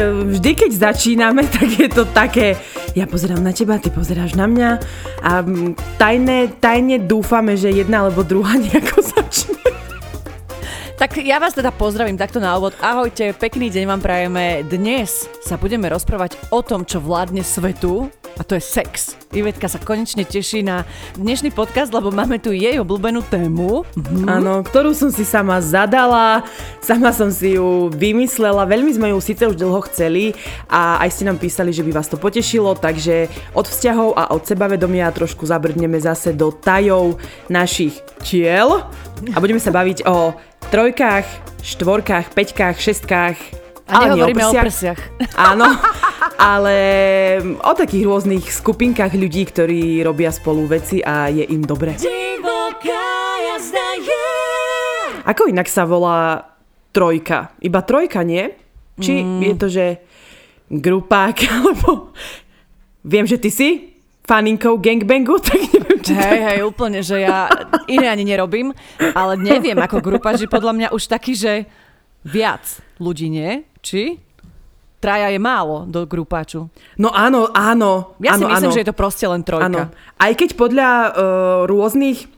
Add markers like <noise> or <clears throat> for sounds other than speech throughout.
vždy, keď začíname, <laughs> tak je to také, ja pozerám na teba, ty pozeráš na mňa a mm, tajne, tajne dúfame, že jedna alebo druhá <laughs> nejako začne. Tak ja vás teda pozdravím takto na úvod. Ahojte, pekný deň vám prajeme. Dnes sa budeme rozprávať o tom, čo vládne svetu a to je sex. Ivetka sa konečne teší na dnešný podcast, lebo máme tu jej obľúbenú tému. Mhm. Áno, ktorú som si sama zadala, sama som si ju vymyslela, veľmi sme ju síce už dlho chceli a aj ste nám písali, že by vás to potešilo, takže od vzťahov a od sebavedomia trošku zabrdneme zase do tajov našich tiel a budeme sa baviť o trojkách, štvorkách, peťkách, šestkách. A nehovoríme o prsiach. <laughs> Áno, ale o takých rôznych skupinkách ľudí, ktorí robia spolu veci a je im dobre. Ako inak sa volá trojka? Iba trojka, nie? Či mm. je to, že grupák, <laughs> alebo... Viem, že ty si faninkou gangbangu, tak neviem, či Hej, hej, úplne, že ja iné ani nerobím, ale neviem ako grupa, že podľa mňa už taký, že viac ľudí nie, či? Traja je málo do grupáču. No áno, áno. Ja áno, si myslím, áno. že je to proste len trojka. Áno. Aj keď podľa uh, rôznych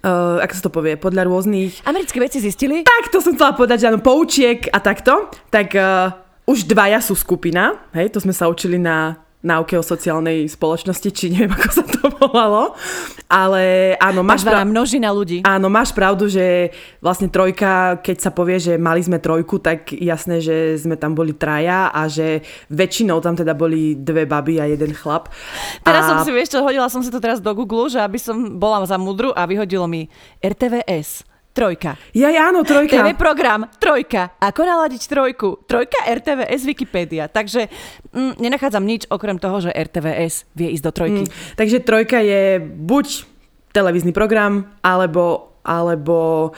Uh, ako sa to povie, podľa rôznych... Americké veci zistili? Tak, to som chcela povedať, že áno, poučiek a takto, tak uh, už dvaja sú skupina, hej, to sme sa učili na náuke o sociálnej spoločnosti, či neviem, ako sa to volalo. Ale áno, máš pravdu. množina ľudí. Áno, máš pravdu, že vlastne trojka, keď sa povie, že mali sme trojku, tak jasné, že sme tam boli traja a že väčšinou tam teda boli dve baby a jeden chlap. Teraz a... som si, vieš čo, hodila som si to teraz do Google, že aby som bola za mudru a vyhodilo mi RTVS Trojka. Ja, áno, trojka. TV program, trojka. Ako naladiť trojku? Trojka RTVS Wikipedia. Takže mm, nenachádzam nič okrem toho, že RTVS vie ísť do trojky. Mm, takže trojka je buď televízny program, alebo, alebo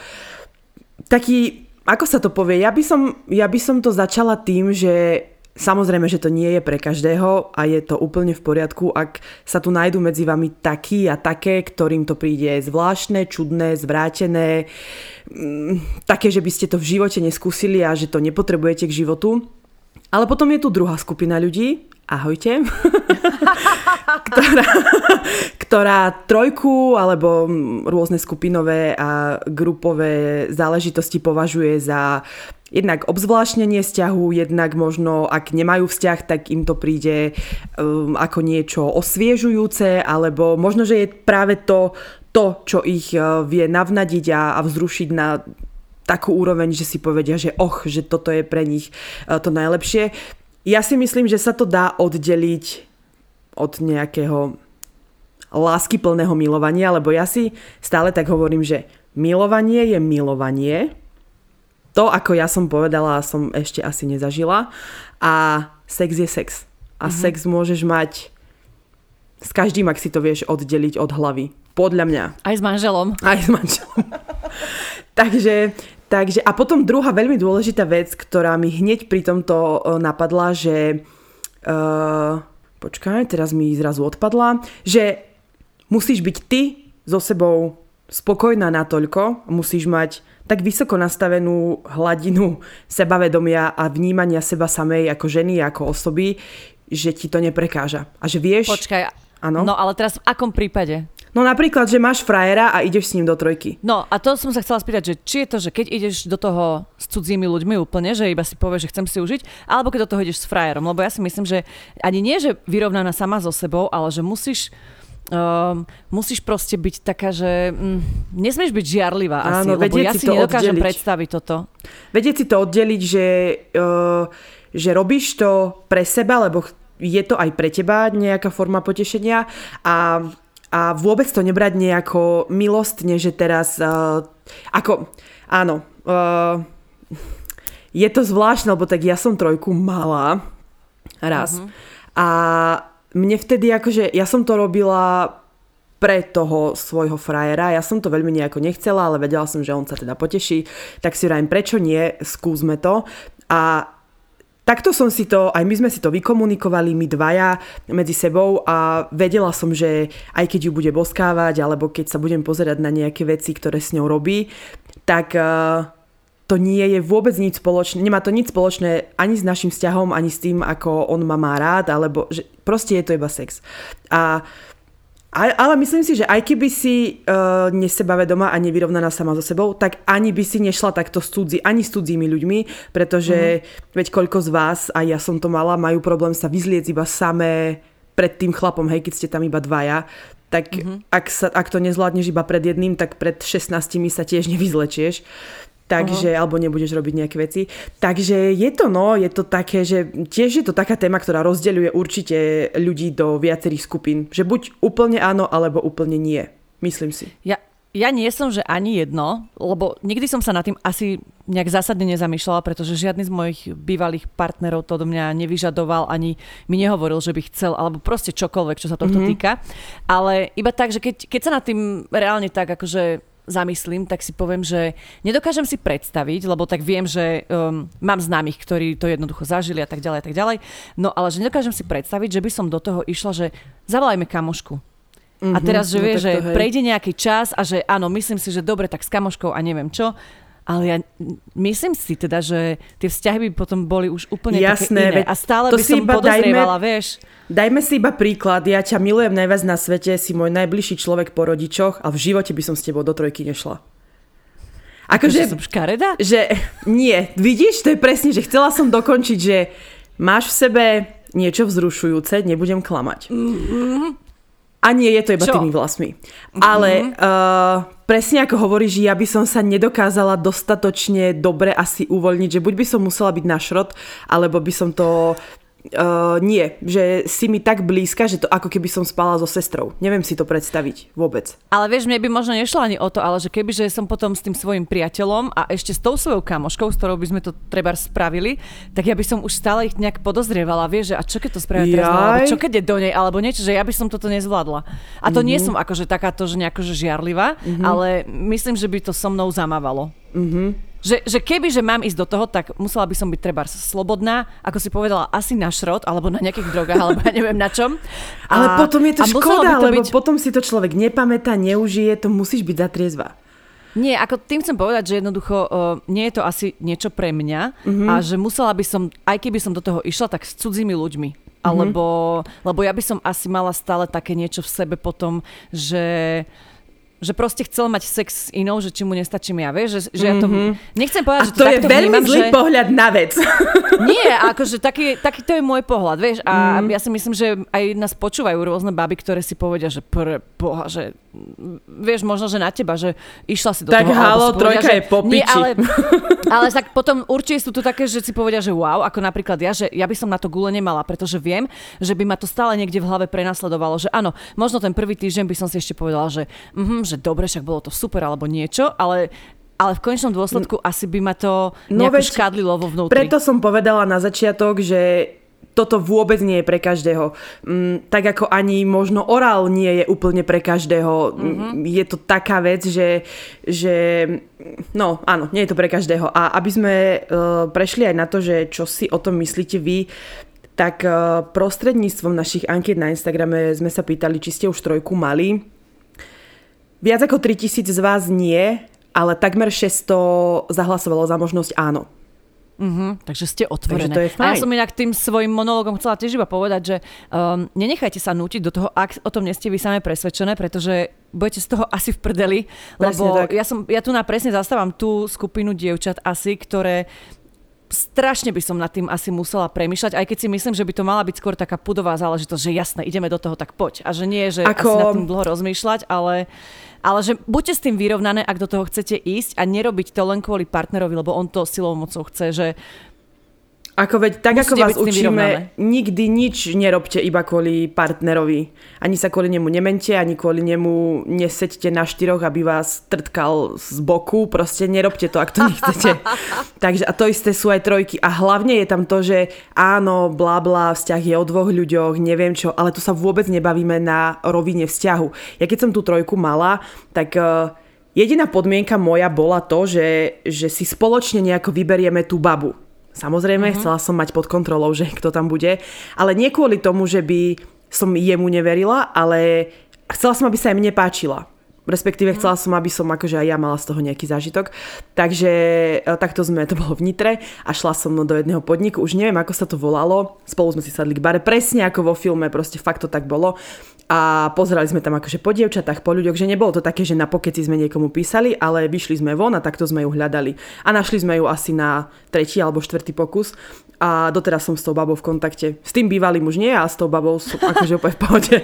taký, ako sa to povie, ja by som, ja by som to začala tým, že Samozrejme, že to nie je pre každého a je to úplne v poriadku, ak sa tu nájdú medzi vami takí a také, ktorým to príde zvláštne, čudné, zvrátené, mm, také, že by ste to v živote neskúsili a že to nepotrebujete k životu. Ale potom je tu druhá skupina ľudí, ahojte, <laughs> ktorá, ktorá trojku alebo rôzne skupinové a grupové záležitosti považuje za jednak obzvláštnenie vzťahu, jednak možno, ak nemajú vzťah, tak im to príde um, ako niečo osviežujúce, alebo možno, že je práve to, to čo ich uh, vie navnadiť a, a vzrušiť na takú úroveň, že si povedia, že och, že toto je pre nich uh, to najlepšie. Ja si myslím, že sa to dá oddeliť od nejakého láskyplného milovania, lebo ja si stále tak hovorím, že milovanie je milovanie, to, ako ja som povedala, som ešte asi nezažila. A sex je sex. A mm-hmm. sex môžeš mať s každým, ak si to vieš oddeliť od hlavy. Podľa mňa. Aj s manželom. Aj s manželom. <laughs> takže, takže, a potom druhá veľmi dôležitá vec, ktorá mi hneď pri tomto napadla, že uh, počkaj, teraz mi zrazu odpadla, že musíš byť ty so sebou spokojná natoľko, musíš mať tak vysoko nastavenú hladinu sebavedomia a vnímania seba samej ako ženy, ako osoby, že ti to neprekáža. A že vieš... Počkaj, ano? no ale teraz v akom prípade? No napríklad, že máš frajera a ideš s ním do trojky. No a to som sa chcela spýtať, že či je to, že keď ideš do toho s cudzími ľuďmi úplne, že iba si povieš, že chcem si užiť, alebo keď do toho ideš s frajerom. Lebo ja si myslím, že ani nie, že vyrovnaná sama so sebou, ale že musíš Um, musíš proste byť taká, že mm, nesmieš byť žiarlivá asi, Áno, lebo ja si, si nedokážem oddeliť. predstaviť toto. Vedieť si to oddeliť, že, uh, že robíš to pre seba, lebo je to aj pre teba nejaká forma potešenia a, a vôbec to nebrať nejako milostne, že teraz uh, ako, áno, uh, je to zvláštne, lebo tak ja som trojku mala raz uh-huh. a mne vtedy akože, ja som to robila pre toho svojho frajera. Ja som to veľmi nejako nechcela, ale vedela som, že on sa teda poteší. Tak si rajím, prečo nie, skúsme to. A takto som si to, aj my sme si to vykomunikovali, my dvaja medzi sebou a vedela som, že aj keď ju bude boskávať, alebo keď sa budem pozerať na nejaké veci, ktoré s ňou robí, tak uh, to nie je vôbec nič spoločné, nemá to nič spoločné ani s našim vzťahom, ani s tým, ako on ma má rád, alebo že proste je to iba sex. A ale myslím si, že aj keby si uh, nesebavedomá a nevyrovnaná sama so sebou, tak ani by si nešla takto s cudzí, ani s cudzími ľuďmi, pretože mm. veď koľko z vás, a ja som to mala, majú problém sa vyzliec iba samé pred tým chlapom, hej, keď ste tam iba dvaja, tak mm-hmm. ak, sa, ak to nezvládneš iba pred jedným, tak pred 16 sa tiež nevyzlečieš. Takže, uh-huh. alebo nebudeš robiť nejaké veci. Takže je to no, je to také, že tiež je to taká téma, ktorá rozdeľuje určite ľudí do viacerých skupín. Že buď úplne áno, alebo úplne nie. Myslím si. Ja, ja nie som, že ani jedno, lebo nikdy som sa nad tým asi nejak zásadne nezamýšľala, pretože žiadny z mojich bývalých partnerov to do mňa nevyžadoval, ani mi nehovoril, že by chcel, alebo proste čokoľvek, čo sa tohto mm-hmm. týka. Ale iba tak, že keď, keď sa nad tým reálne tak akože zamyslím, tak si poviem, že nedokážem si predstaviť, lebo tak viem, že um, mám známych, ktorí to jednoducho zažili a tak ďalej a tak ďalej. No ale že nedokážem si predstaviť, že by som do toho išla, že zavolajme kamošku. Mm-hmm, a teraz, že no vie, že hej. prejde nejaký čas a že áno, myslím si, že dobre, tak s kamoškou a neviem čo. Ale ja myslím si teda, že tie vzťahy by potom boli už úplne Jasné, také iné. A stále to by som podozrievala, dajme, vieš. Dajme si iba príklad. Ja ťa milujem najviac na svete, si môj najbližší človek po rodičoch a v živote by som s tebou do trojky nešla. Akože som škareda? Že nie. Vidíš, to je presne, že chcela som dokončiť, že máš v sebe niečo vzrušujúce, nebudem klamať. Mm-hmm. A nie je to iba Čo? tými vlasmi. Mm-hmm. Ale uh, presne ako hovoríš, ja by som sa nedokázala dostatočne dobre asi uvoľniť, že buď by som musela byť na šrot, alebo by som to Uh, nie, že si mi tak blízka, že to ako keby som spala so sestrou. Neviem si to predstaviť vôbec. Ale vieš, mne by možno nešlo ani o to, ale že keby že som potom s tým svojim priateľom a ešte s tou svojou kamoškou, s ktorou by sme to treba spravili, tak ja by som už stále ich nejak podozrievala, vieš, že a čo keď to spravia teraz, alebo čo keď je do nej, alebo niečo, že ja by som toto nezvládla. A to mm-hmm. nie som akože takáto, že nejako že žiarlivá, mm-hmm. ale myslím, že by to so mnou zamávalo. Mm-hmm. Že, že keby, že mám ísť do toho, tak musela by som byť treba slobodná, ako si povedala, asi na šrot, alebo na nejakých drogách, alebo ja neviem na čom. Ale a, potom je to škoda, to lebo byť... potom si to človek nepamätá, neužije, to musíš byť zatriezva. Nie, ako tým chcem povedať, že jednoducho uh, nie je to asi niečo pre mňa mm-hmm. a že musela by som, aj keby som do toho išla, tak s cudzími ľuďmi. Mm-hmm. Alebo, lebo ja by som asi mala stále také niečo v sebe potom, že že proste chcel mať sex s inou, že či mu nestačím ja, vieš, že, že mm-hmm. ja to... Mhm. Nechcem povedať, a že to, to je veľmi vnímam, zlý že... pohľad na vec. <laughs> Nie, akože taký, taký to je môj pohľad, vieš, a mm. ja si myslím, že aj nás počúvajú rôzne baby, ktoré si povedia, že pre boha, že vieš, možno, že na teba, že išla si do tak toho. Tak halo, trojka že, je po nie, ale, <laughs> ale tak potom určite sú tu také, že si povedia, že wow, ako napríklad ja, že ja by som na to gule nemala, pretože viem, že by ma to stále niekde v hlave prenasledovalo, že áno, možno ten prvý týždeň by som si ešte povedala, že, mm, že dobre, však bolo to super alebo niečo, ale ale v konečnom dôsledku asi by ma to no nejako no škádlilo vo vnútri. Preto som povedala na začiatok, že toto vôbec nie je pre každého. Mm, tak ako ani možno orál nie je úplne pre každého. Mm-hmm. Je to taká vec, že, že no áno, nie je to pre každého. A aby sme uh, prešli aj na to, že čo si o tom myslíte vy, tak uh, prostredníctvom našich anket na Instagrame sme sa pýtali, či ste už trojku mali. Viac ako 3000 z vás nie, ale takmer 600 zahlasovalo za možnosť áno. Uh-huh, takže ste otvorené. Takže to je fajn. A ja som inak tým svojim monológom chcela tiež iba povedať, že um, nenechajte sa nútiť do toho, ak o tom nie ste vy same presvedčené, pretože budete z toho asi v prdeli, lebo ja, som, ja tu na presne zastávam tú skupinu dievčat asi, ktoré strašne by som nad tým asi musela premyšľať, aj keď si myslím, že by to mala byť skôr taká pudová záležitosť, že jasné, ideme do toho, tak poď. A že nie, že Ako... asi nad tým dlho rozmýšľať, ale ale že buďte s tým vyrovnané, ak do toho chcete ísť a nerobiť to len kvôli partnerovi, lebo on to silou mocou chce, že ako veď, tak ako vás učíme, nikdy nič nerobte iba kvôli partnerovi. Ani sa kvôli nemu nemente, ani kvôli nemu neseďte na štyroch, aby vás trtkal z boku. Proste nerobte to, ak to nechcete. <laughs> Takže a to isté sú aj trojky. A hlavne je tam to, že áno, bla bla, vzťah je o dvoch ľuďoch, neviem čo, ale tu sa vôbec nebavíme na rovine vzťahu. Ja keď som tú trojku mala, tak... Uh, Jediná podmienka moja bola to, že, že si spoločne nejako vyberieme tú babu Samozrejme, uh-huh. chcela som mať pod kontrolou, že kto tam bude, ale nie kvôli tomu, že by som jemu neverila, ale chcela som, aby sa aj mne páčila. respektíve chcela som, aby som akože aj ja mala z toho nejaký zážitok. Takže e, takto sme, to bolo v Nitre a šla som do jedného podniku, už neviem ako sa to volalo, spolu sme si sadli k bare, presne ako vo filme, proste fakt to tak bolo a pozerali sme tam akože po dievčatách, po ľuďoch, že nebolo to také, že na pokeci sme niekomu písali, ale vyšli sme von a takto sme ju hľadali. A našli sme ju asi na tretí alebo štvrtý pokus a doteraz som s tou babou v kontakte. S tým bývalým už nie a s tou babou som <laughs> akože úplne v pohode.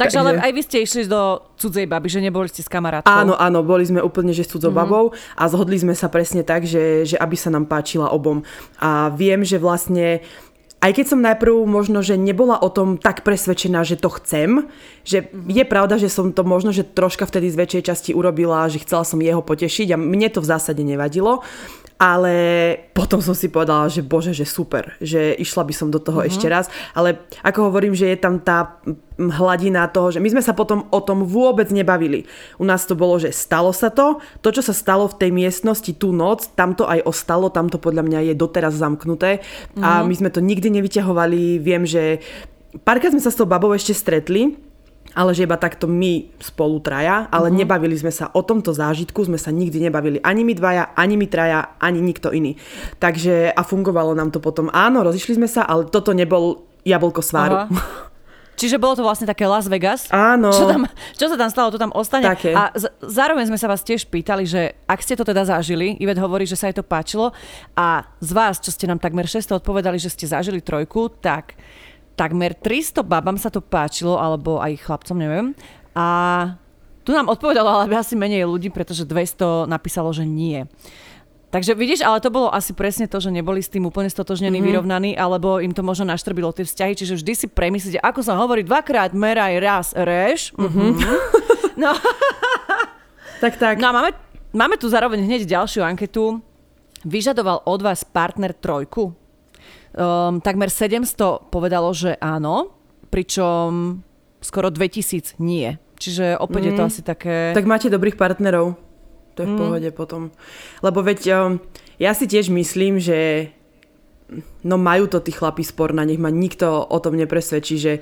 Takže ale aj vy ste išli do cudzej baby, že neboli ste s kamarátkou. Áno, áno, boli sme úplne že s cudzou mm-hmm. babou a zhodli sme sa presne tak, že, že aby sa nám páčila obom. A viem, že vlastne aj keď som najprv možno, že nebola o tom tak presvedčená, že to chcem, že je pravda, že som to možno, že troška vtedy z väčšej časti urobila, že chcela som jeho potešiť a mne to v zásade nevadilo, ale potom som si povedala, že bože, že super, že išla by som do toho uh-huh. ešte raz, ale ako hovorím, že je tam tá hladina toho, že my sme sa potom o tom vôbec nebavili. U nás to bolo, že stalo sa to, to, čo sa stalo v tej miestnosti tú noc, tam to aj ostalo, tam to podľa mňa je doteraz zamknuté uh-huh. a mhm. my sme to nikdy nevyťahovali, viem, že párkrát sme sa s tou babou ešte stretli, ale že iba takto my spolu traja, ale uh-huh. nebavili sme sa o tomto zážitku, sme sa nikdy nebavili ani my dvaja, ani my traja, ani nikto iný. Takže a fungovalo nám to potom. Áno, rozišli sme sa, ale toto nebol jablko sváru. Uh-huh. <laughs> Čiže bolo to vlastne také Las Vegas. Áno. Čo, tam, čo sa tam stalo, to tam ostane. Také. A z- zároveň sme sa vás tiež pýtali, že ak ste to teda zažili, Ivet hovorí, že sa jej to páčilo a z vás, čo ste nám takmer 600 odpovedali, že ste zažili trojku, tak takmer 300 babám sa to páčilo, alebo aj chlapcom, neviem. A tu nám odpovedalo ale asi menej ľudí, pretože 200 napísalo, že nie. Takže vidíš, ale to bolo asi presne to, že neboli s tým úplne stotožnení, mm-hmm. vyrovnaní, alebo im to možno naštrbilo tie vzťahy, čiže vždy si premyslíte, ako sa hovorí, dvakrát meraj, raz reš. Mm-hmm. <laughs> no. tak, tak. No a máme, máme tu zároveň hneď ďalšiu anketu. Vyžadoval od vás partner trojku? Um, takmer 700 povedalo, že áno, pričom skoro 2000 nie. Čiže opäť mm. je to mhm. asi také... Tak máte dobrých partnerov. To je v mm. pohode potom. Lebo veď um, ja si tiež myslím, že no majú to tí chlapí spor na nich ma nikto o tom nepresvedčí, že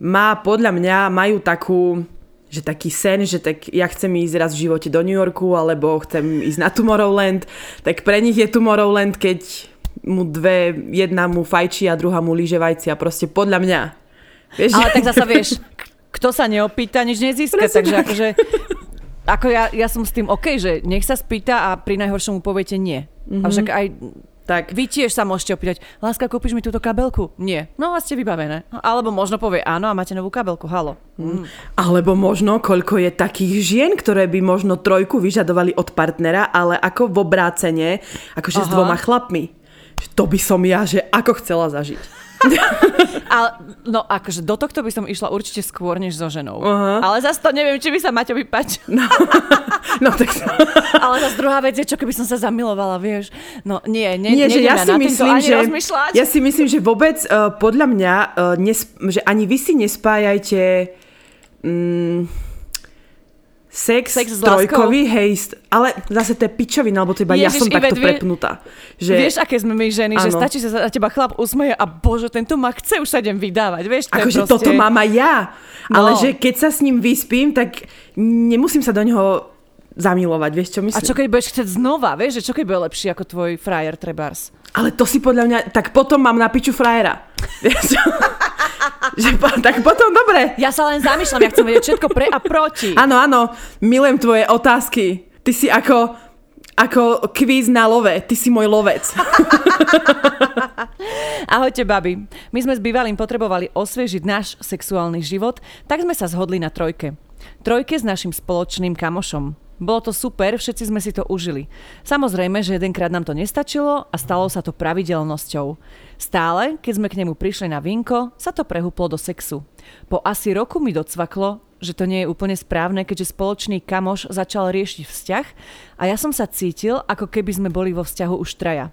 má podľa mňa, majú takú že taký sen, že tak ja chcem ísť raz v živote do New Yorku alebo chcem ísť na Tomorrowland, tak pre nich je Tomorrowland, keď mu dve, jedna mu fajčí a druhá mu líže vajci a proste podľa mňa. Vieš, Ale tak zasa vieš, <laughs> kto sa neopýta, nič nezíska, takže tak. akože ako ja, ja som s tým OK, že nech sa spýta a pri najhoršom mu poviete nie. Mm-hmm. A však aj tak. Vy tiež sa môžete opýtať, láska, kúpiš mi túto kabelku? Nie. No a ste vybavené. Alebo možno povie áno a máte novú kabelku, halo. Mm. Alebo možno, koľko je takých žien, ktoré by možno trojku vyžadovali od partnera, ale ako v obrácene, akože Aha. s dvoma chlapmi. To by som ja, že ako chcela zažiť. <laughs> Ale, no akože do tohto by som išla určite skôr než so ženou. Uh-huh. Ale zase to neviem, či by sa Maťovi páčil. No, <laughs> no tak... Ale zase druhá vec je, čo keby som sa zamilovala, vieš. No nie, nie, nie že ja si myslím, že, ja si myslím, že vôbec uh, podľa mňa, uh, nes, že ani vy si nespájajte... Um, sex, sex s trojkový, hej, ale zase to je pičovina, alebo to iba Ježiš, ja som takto vie, prepnutá. Že... Vieš, aké sme my ženy, ano. že stačí sa za teba chlap usmeje a bože, tento ma chce, už sa idem vydávať, vieš, to Akože proste... toto mám aj ja, no. ale že keď sa s ním vyspím, tak nemusím sa do neho zamilovať, vieš čo myslím? A čo keď budeš chcieť znova, vieš, že čo keď bude lepší ako tvoj frajer trebárs? Ale to si podľa mňa, tak potom mám na piču frajera. <laughs> Že, tak potom dobre. Ja sa len zamýšľam, ja chcem vedieť všetko pre a proti. Áno, áno, milujem tvoje otázky. Ty si ako, ako kvíz na love, ty si môj lovec. <laughs> Ahojte, babi. My sme s bývalým potrebovali osviežiť náš sexuálny život, tak sme sa zhodli na trojke. Trojke s našim spoločným kamošom. Bolo to super, všetci sme si to užili. Samozrejme, že jedenkrát nám to nestačilo a stalo sa to pravidelnosťou. Stále, keď sme k nemu prišli na vinko, sa to prehúplo do sexu. Po asi roku mi docvaklo, že to nie je úplne správne, keďže spoločný kamoš začal riešiť vzťah a ja som sa cítil, ako keby sme boli vo vzťahu už traja.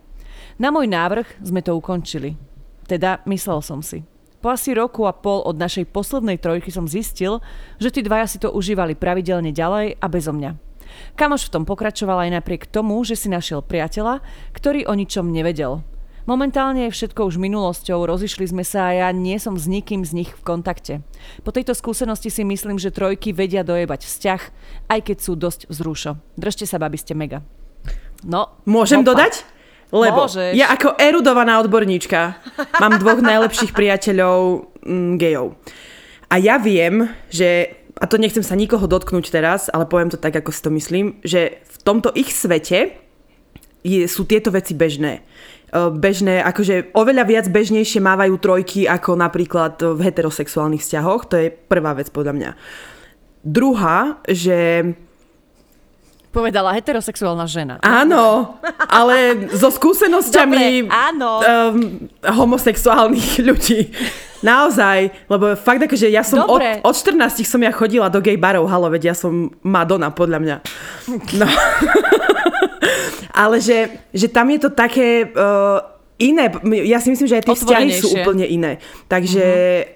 Na môj návrh sme to ukončili. Teda myslel som si. Po asi roku a pol od našej poslednej trojky som zistil, že tí dvaja si to užívali pravidelne ďalej a bezo mňa. Kamoš v tom pokračoval aj napriek tomu, že si našiel priateľa, ktorý o ničom nevedel. Momentálne je všetko už minulosťou, rozišli sme sa a ja nie som s nikým z nich v kontakte. Po tejto skúsenosti si myslím, že trojky vedia dojebať vzťah, aj keď sú dosť vzrušo. Držte sa, babi, ste mega. No, Môžem opa. dodať? Lebo Môžeš. ja ako erudovaná odborníčka mám dvoch najlepších priateľov mm, gejov. A ja viem, že, a to nechcem sa nikoho dotknúť teraz, ale poviem to tak, ako si to myslím, že v tomto ich svete je, sú tieto veci bežné. E, Bežné, akože oveľa viac bežnejšie mávajú trojky ako napríklad v heterosexuálnych vzťahoch. To je prvá vec podľa mňa. Druhá, že Povedala heterosexuálna žena. Áno, ale so skúsenosťami Dobre, áno. Um, homosexuálnych ľudí. Naozaj, lebo fakt akože ja som od, Dobre. od 14 som ja chodila do gay barov, halo, veď ja som Madonna, podľa mňa. No. <laughs> ale že, že tam je to také uh, iné, ja si myslím, že aj tie vzťahy sú úplne iné. Takže,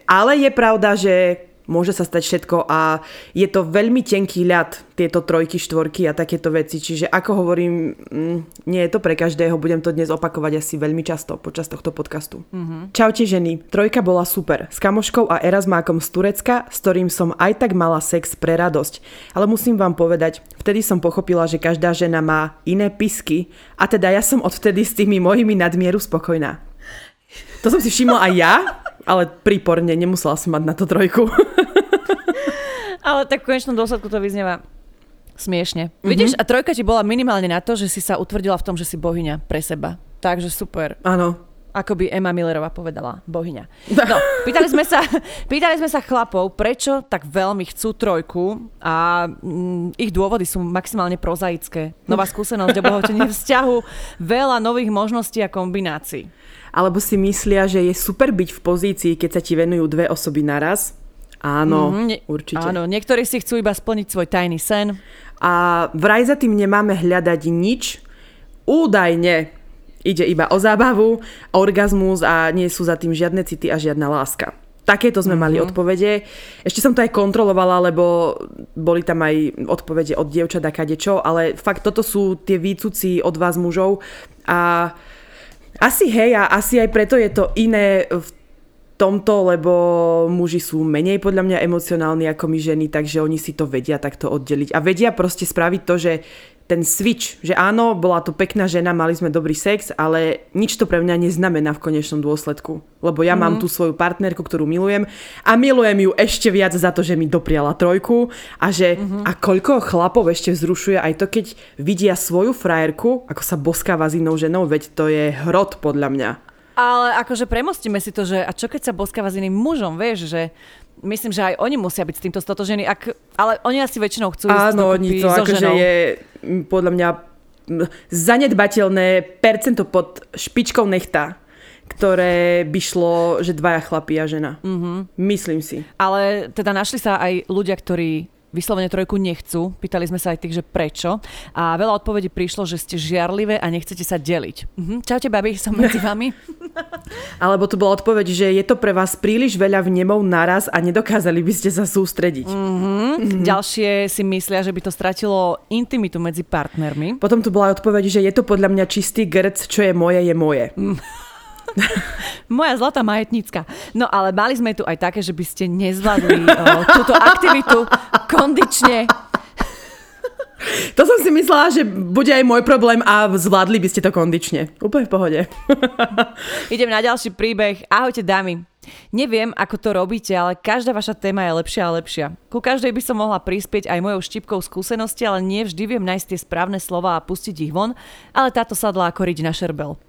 ale je pravda, že môže sa stať všetko a je to veľmi tenký ľad, tieto trojky, štvorky a takéto veci. Čiže ako hovorím, mm, nie je to pre každého, budem to dnes opakovať asi veľmi často počas tohto podcastu. Mm-hmm. Čaute ženy, trojka bola super. S kamoškou a Erasmákom z Turecka, s ktorým som aj tak mala sex pre radosť. Ale musím vám povedať, vtedy som pochopila, že každá žena má iné pisky a teda ja som odvtedy s tými mojimi nadmieru spokojná. To som si všimla aj ja, ale príporne, nemusela som mať na to trojku. <laughs> Ale tak v konečnom dôsledku to vyznieva smiešne. Mm-hmm. Vidíš, a trojka ti bola minimálne na to, že si sa utvrdila v tom, že si bohyňa pre seba. Takže super. Áno. Ako by Emma Millerová povedala, bohyňa. <laughs> No, pýtali sme sa, pýtali sme sa chlapov, prečo tak veľmi chcú trojku a mm, ich dôvody sú maximálne prozaické. Nová skúsenosť, obohotenie <laughs> vzťahu, veľa nových možností a kombinácií. Alebo si myslia, že je super byť v pozícii, keď sa ti venujú dve osoby naraz. Áno, Mhm, ne- určite. Áno, niektorí si chcú iba splniť svoj tajný sen. A vraj za tým nemáme hľadať nič. Údajne ide iba o zábavu, orgazmus a nie sú za tým žiadne city a žiadna láska. Takéto sme mali odpovede. Ešte som to aj kontrolovala, lebo boli tam aj odpovede od dievčat a kadečo, ale fakt toto sú tie výcuci od vás mužov a asi hej a asi aj preto je to iné v tomto, lebo muži sú menej podľa mňa emocionálni ako my ženy, takže oni si to vedia takto oddeliť. A vedia proste spraviť to, že ten switch, že áno, bola to pekná žena, mali sme dobrý sex, ale nič to pre mňa neznamená v konečnom dôsledku. Lebo ja mm. mám tú svoju partnerku, ktorú milujem a milujem ju ešte viac za to, že mi dopriala trojku a že mm-hmm. a koľko chlapov ešte vzrušuje aj to, keď vidia svoju frajerku, ako sa boskáva s inou ženou, veď to je hrot podľa mňa. Ale akože premostíme si to, že a čo keď sa boskáva s iným mužom, vieš, že myslím, že aj oni musia byť s týmto stotožení, ak, ale oni asi väčšinou chcú ísť Áno, oni to so akože je podľa mňa zanedbateľné percento pod špičkou nechta, ktoré by šlo, že dvaja chlapí a žena. Mm-hmm. Myslím si. Ale teda našli sa aj ľudia, ktorí vyslovene trojku nechcú. Pýtali sme sa aj tých, že prečo. A veľa odpovedí prišlo, že ste žiarlivé a nechcete sa deliť. Mhm. Čaute, babi, som medzi vami. <laughs> Alebo to bola odpoveď, že je to pre vás príliš veľa vnemov naraz a nedokázali by ste sa sústrediť. Mm. Mhm. Ďalšie si myslia, že by to stratilo intimitu medzi partnermi. Potom tu bola odpoveď, že je to podľa mňa čistý grc, čo je moje, je moje. Mm. <laughs> Moja zlatá majetnícka. No ale mali sme tu aj také, že by ste nezvládli o, túto aktivitu kondične. To som si myslela, že bude aj môj problém a zvládli by ste to kondične. Úplne v pohode. <laughs> Idem na ďalší príbeh. Ahojte dámy. Neviem, ako to robíte, ale každá vaša téma je lepšia a lepšia. Ku každej by som mohla prispieť aj mojou štipkou skúsenosti, ale nie vždy viem nájsť tie správne slova a pustiť ich von, ale táto sadla ako riť na šerbel.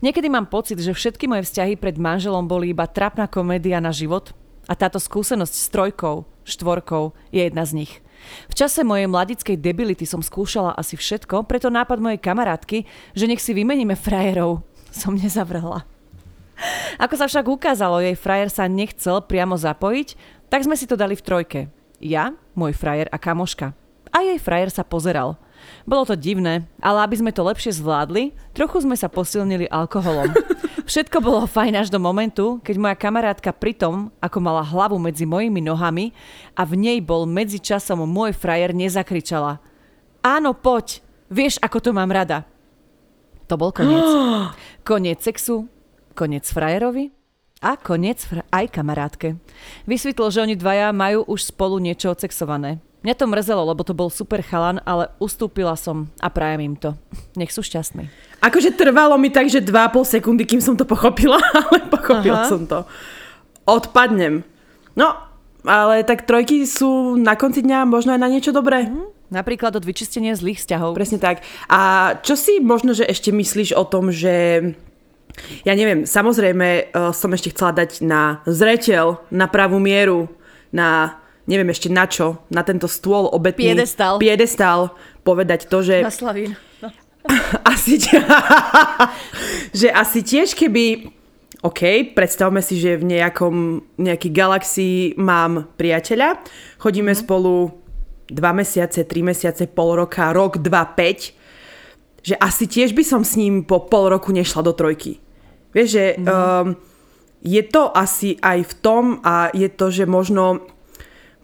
Niekedy mám pocit, že všetky moje vzťahy pred manželom boli iba trapná komédia na život a táto skúsenosť s trojkou, štvorkou je jedna z nich. V čase mojej mladickej debility som skúšala asi všetko, preto nápad mojej kamarátky, že nech si vymeníme frajerov, <laughs> som nezavrhla. Ako sa však ukázalo, jej frajer sa nechcel priamo zapojiť, tak sme si to dali v trojke. Ja, môj frajer a kamoška. A jej frajer sa pozeral. Bolo to divné, ale aby sme to lepšie zvládli, trochu sme sa posilnili alkoholom. <laughs> Všetko bolo fajn až do momentu, keď moja kamarátka pri tom, ako mala hlavu medzi mojimi nohami a v nej bol medzi časom môj frajer nezakričala. Áno, poď, vieš, ako to mám rada. To bol koniec. <gasps> koniec sexu, koniec frajerovi a koniec fra- aj kamarátke. Vysvetlo, že oni dvaja majú už spolu niečo odsexované. Mňa to mrzelo, lebo to bol super chalan, ale ustúpila som a prajem im to. Nech sú šťastní. Akože trvalo mi tak, že 2,5 sekundy, kým som to pochopila, <laughs> ale pochopila Aha. som to. Odpadnem. No, ale tak trojky sú na konci dňa možno aj na niečo dobré. Napríklad od vyčistenia zlých vzťahov. Presne tak. A čo si možno, že ešte myslíš o tom, že ja neviem, samozrejme uh, som ešte chcela dať na zreteľ, na pravú mieru, na neviem ešte na čo, na tento stôl obetný. Piedestal. Piedestal. Povedať to, že Na Slavín. <laughs> asi, <laughs> že asi tiež keby OK, predstavme si, že v nejakom, nejakej galaxii mám priateľa, chodíme mm. spolu dva mesiace, tri mesiace, pol roka, rok, dva, päť, že asi tiež by som s ním po pol roku nešla do trojky. Vieš, že mm. um, je to asi aj v tom a je to, že možno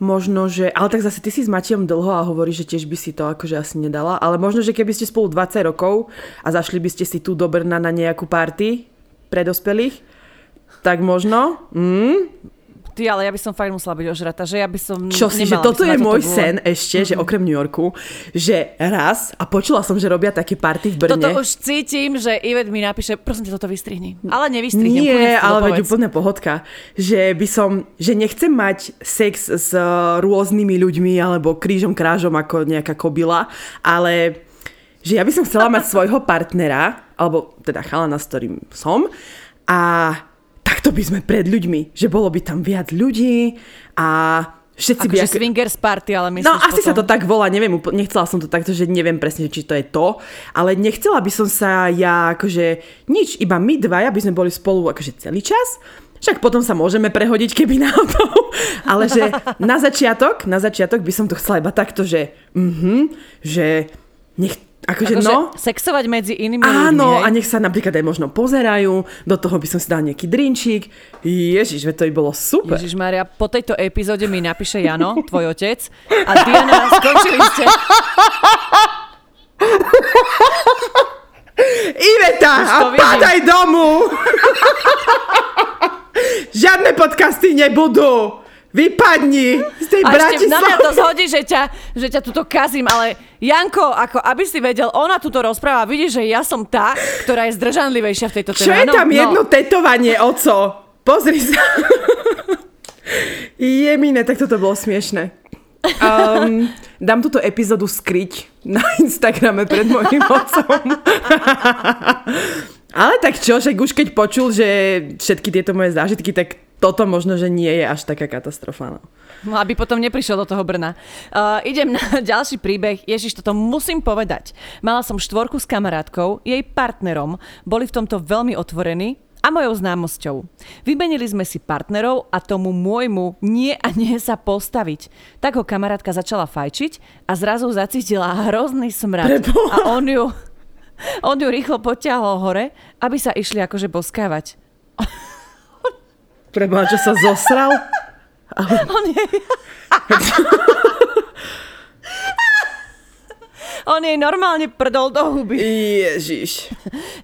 možno, že, ale tak zase ty si s Matejom dlho a hovoríš, že tiež by si to akože asi nedala, ale možno, že keby ste spolu 20 rokov a zašli by ste si tu do Brna na nejakú party pre dospelých, tak možno, mm, Ty, ale ja by som fakt musela byť ožrata, že ja by som čo si, že toto je môj sen ešte, že okrem New Yorku, že raz, a počula som, že robia také party v Brne. Toto už cítim, že Ivet mi napíše, prosím ťa, toto vystrihni. Ale nevystrihnem. Nie, ale veď úplne pohodka. Že by som, že nechcem mať sex s uh, rôznymi ľuďmi alebo krížom krážom ako nejaká kobila, ale že ja by som chcela mať <laughs> svojho partnera, alebo teda chalana, s ktorým som a takto by sme pred ľuďmi, že bolo by tam viac ľudí a všetci by... Akože ako- swingers party, ale myslíš No asi potom... sa to? tak volá, neviem, nechcela som to takto, že neviem presne, či to je to, ale nechcela by som sa ja akože nič, iba my dvaja by sme boli spolu akože celý čas, však potom sa môžeme prehodiť, keby náhodou, <laughs> ale že na začiatok, na začiatok by som to chcela iba takto, že mhm, že nech, akože, Akože no, sexovať medzi inými Áno, ľuďmi, a hej? nech sa napríklad aj možno pozerajú, do toho by som si dal nejaký drinčík. Ježiš, veď to by bolo super. Ježiš Maria, po tejto epizóde mi napíše Jano, tvoj otec, a Diana, skončili ste. Iveta, a padaj domu! <laughs> Žiadne podcasty nebudú! Vypadni z tej A ešte na mňa to Bratislavy! zhodí, že ťa, že ťa tuto kazím, ale Janko, ako aby si vedel, ona tuto rozpráva, vidíš, že ja som tá, ktorá je zdržanlivejšia v tejto Čo téme. je Áno, tam no. jedno tetovanie, oco? Pozri sa. <laughs> Jemine, tak toto bolo smiešne. Um, dám túto epizódu skryť na Instagrame pred mojim otcom. <laughs> Ale tak čo, však už keď počul, že všetky tieto moje zážitky, tak toto možno, že nie je až taká katastrofa. No. No, aby potom neprišiel do toho Brna. Uh, idem na <laughs> ďalší príbeh. Ježiš, toto musím povedať. Mala som štvorku s kamarátkou, jej partnerom, boli v tomto veľmi otvorení a mojou známosťou. Vymenili sme si partnerov a tomu môjmu nie a nie sa postaviť. Tak ho kamarátka začala fajčiť a zrazu zacítila hrozný smrad. Preboha. A on ju, <laughs> on ju rýchlo potiahol hore, aby sa išli akože boskávať. <laughs> Preboha, čo sa zosral? On jej... On jej normálne prdol do huby. Ježiš.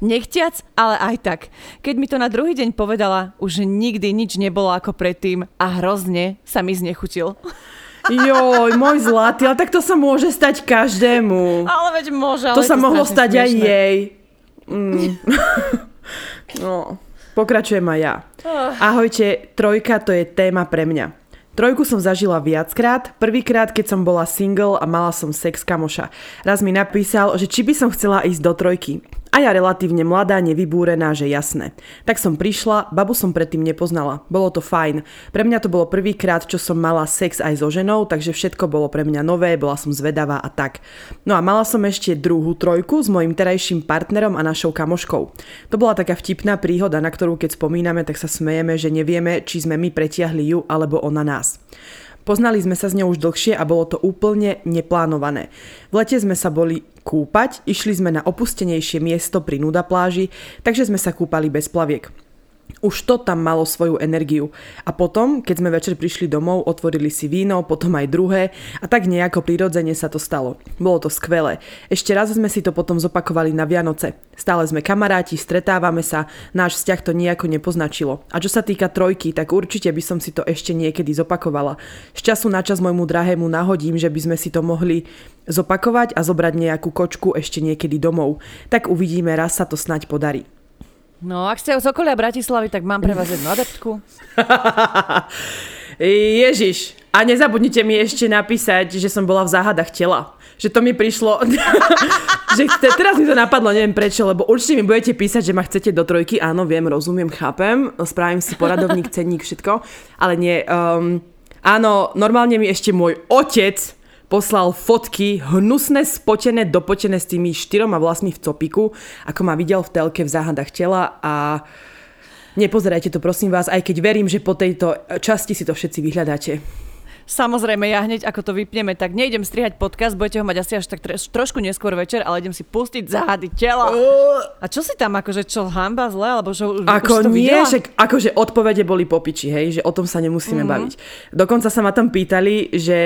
Nechtiac, ale aj tak. Keď mi to na druhý deň povedala, už nikdy nič nebolo ako predtým a hrozne sa mi znechutil. Joj, môj zlatý, ale tak to sa môže stať každému. Ale veď môže, ale To je sa mohlo strašne stať aj smiešné. jej. Mm. <laughs> no, pokračujem aj ja. Ah. Ahojte, trojka to je téma pre mňa. Trojku som zažila viackrát. Prvýkrát, keď som bola single a mala som sex kamoša. Raz mi napísal, že či by som chcela ísť do trojky. A ja relatívne mladá, nevybúrená, že jasné. Tak som prišla, babu som predtým nepoznala. Bolo to fajn. Pre mňa to bolo prvýkrát, čo som mala sex aj so ženou, takže všetko bolo pre mňa nové, bola som zvedavá a tak. No a mala som ešte druhú trojku s mojim terajším partnerom a našou kamoškou. To bola taká vtipná príhoda, na ktorú keď spomíname, tak sa smejeme, že nevieme, či sme my pretiahli ju alebo ona nás. Poznali sme sa s ňou už dlhšie a bolo to úplne neplánované. V lete sme sa boli kúpať, išli sme na opustenejšie miesto pri nuda pláži, takže sme sa kúpali bez plaviek. Už to tam malo svoju energiu. A potom, keď sme večer prišli domov, otvorili si víno, potom aj druhé a tak nejako prirodzene sa to stalo. Bolo to skvelé. Ešte raz sme si to potom zopakovali na Vianoce. Stále sme kamaráti, stretávame sa, náš vzťah to nejako nepoznačilo. A čo sa týka trojky, tak určite by som si to ešte niekedy zopakovala. Z času na čas môjmu drahému nahodím, že by sme si to mohli zopakovať a zobrať nejakú kočku ešte niekedy domov. Tak uvidíme, raz sa to snať podarí. No, ak ste z okolia Bratislavy, tak mám pre vás jednu adeptku. <laughs> Ježiš, a nezabudnite mi ešte napísať, že som bola v záhadách tela. Že to mi prišlo, <laughs> že te, teraz mi to napadlo, neviem prečo, lebo určite mi budete písať, že ma chcete do trojky. Áno, viem, rozumiem, chápem, spravím si poradovník, <laughs> cenník, všetko, ale nie. Um, áno, normálne mi ešte môj otec poslal fotky hnusné, spotené, dopotené s tými štyroma vlasmi v copiku, ako ma videl v telke v záhadách tela a nepozerajte to prosím vás, aj keď verím, že po tejto časti si to všetci vyhľadáte. Samozrejme, ja hneď ako to vypneme, tak nejdem strihať podcast, budete ho mať asi až tak trošku neskôr večer, ale idem si pustiť záhady tela. A čo si tam, akože čo, hamba zle, alebo čo, Ako už to nie, že akože odpovede boli popiči, hej, že o tom sa nemusíme mm-hmm. baviť. Dokonca sa ma tam pýtali, že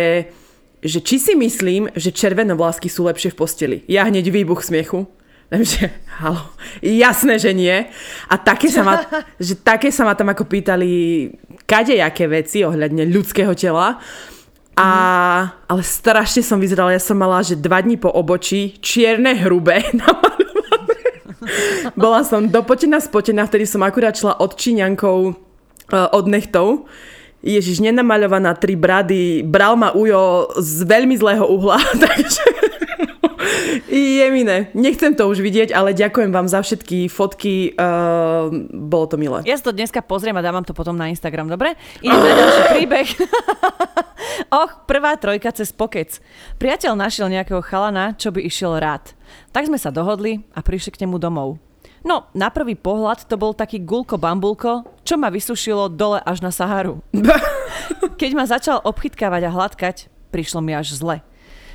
že či si myslím, že červené vlásky sú lepšie v posteli. Ja hneď výbuch smiechu. Že, <laughs> halo, jasné, že nie. A také sa, ma, <laughs> že také sa ma tam ako pýtali kadejaké veci ohľadne ľudského tela. A, mm. ale strašne som vyzerala, ja som mala, že dva dní po obočí, čierne, hrubé, <laughs> Bola som dopotená, spotená, vtedy som akurát šla od Číňankov uh, od nechtov Ježiš, nenamaľovaná tri brady, bral ma Ujo z veľmi zlého uhla, <laughs> takže Jemine, nechcem to už vidieť, ale ďakujem vám za všetky fotky, uh, bolo to milé. Ja si to dneska pozriem a dávam to potom na Instagram, dobre? Idem na ďalší <laughs> príbeh. <laughs> Och, prvá trojka cez pokec. Priateľ našiel nejakého chalana, čo by išiel rád. Tak sme sa dohodli a prišli k nemu domov. No, na prvý pohľad to bol taký gulko bambulko, čo ma vysušilo dole až na Saharu. <laughs> Keď ma začal obchytkávať a hladkať, prišlo mi až zle.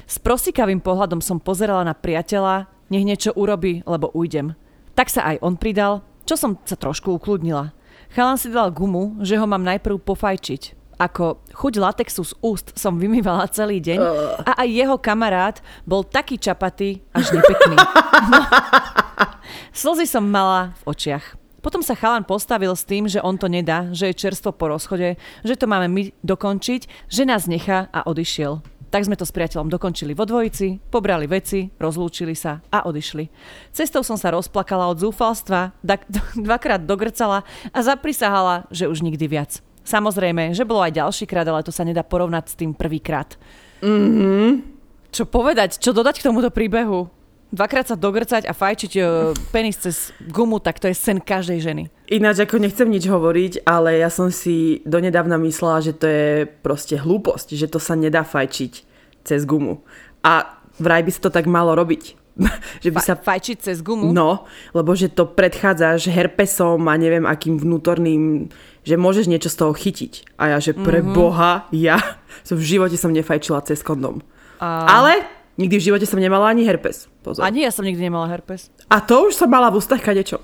S prosikavým pohľadom som pozerala na priateľa, nech niečo urobí, lebo ujdem. Tak sa aj on pridal, čo som sa trošku ukludnila. Chalan si dal gumu, že ho mám najprv pofajčiť. Ako chuť latexu z úst som vymývala celý deň a aj jeho kamarát bol taký čapatý, až nepekný. <laughs> No, <laughs> Slzy som mala v očiach. Potom sa chalan postavil s tým, že on to nedá, že je čerstvo po rozchode, že to máme my dokončiť, že nás nechá a odišiel. Tak sme to s priateľom dokončili vo dvojici, pobrali veci, rozlúčili sa a odišli. Cestou som sa rozplakala od zúfalstva, <laughs> dvakrát dogrcala a zaprisahala, že už nikdy viac. Samozrejme, že bolo aj ďalší krát, ale to sa nedá porovnať s tým prvýkrát. Mhm. Čo povedať, čo dodať k tomuto príbehu? Dvakrát sa dogrcať a fajčiť uh, penis cez gumu, tak to je sen každej ženy. Ináč ako nechcem nič hovoriť, ale ja som si donedávna myslela, že to je proste hlúposť, že to sa nedá fajčiť cez gumu. A vraj by sa to tak malo robiť. <laughs> že by sa... Fajčiť cez gumu? No, lebo že to predchádzaš herpesom a neviem akým vnútorným, že môžeš niečo z toho chytiť. A ja, že pre mm-hmm. boha, ja <laughs> som v živote som nefajčila cez kondom. A... Ale Nikdy v živote som nemala ani herpes. Pozor. Ani ja som nikdy nemala herpes. A to už som mala v ústach kadečo.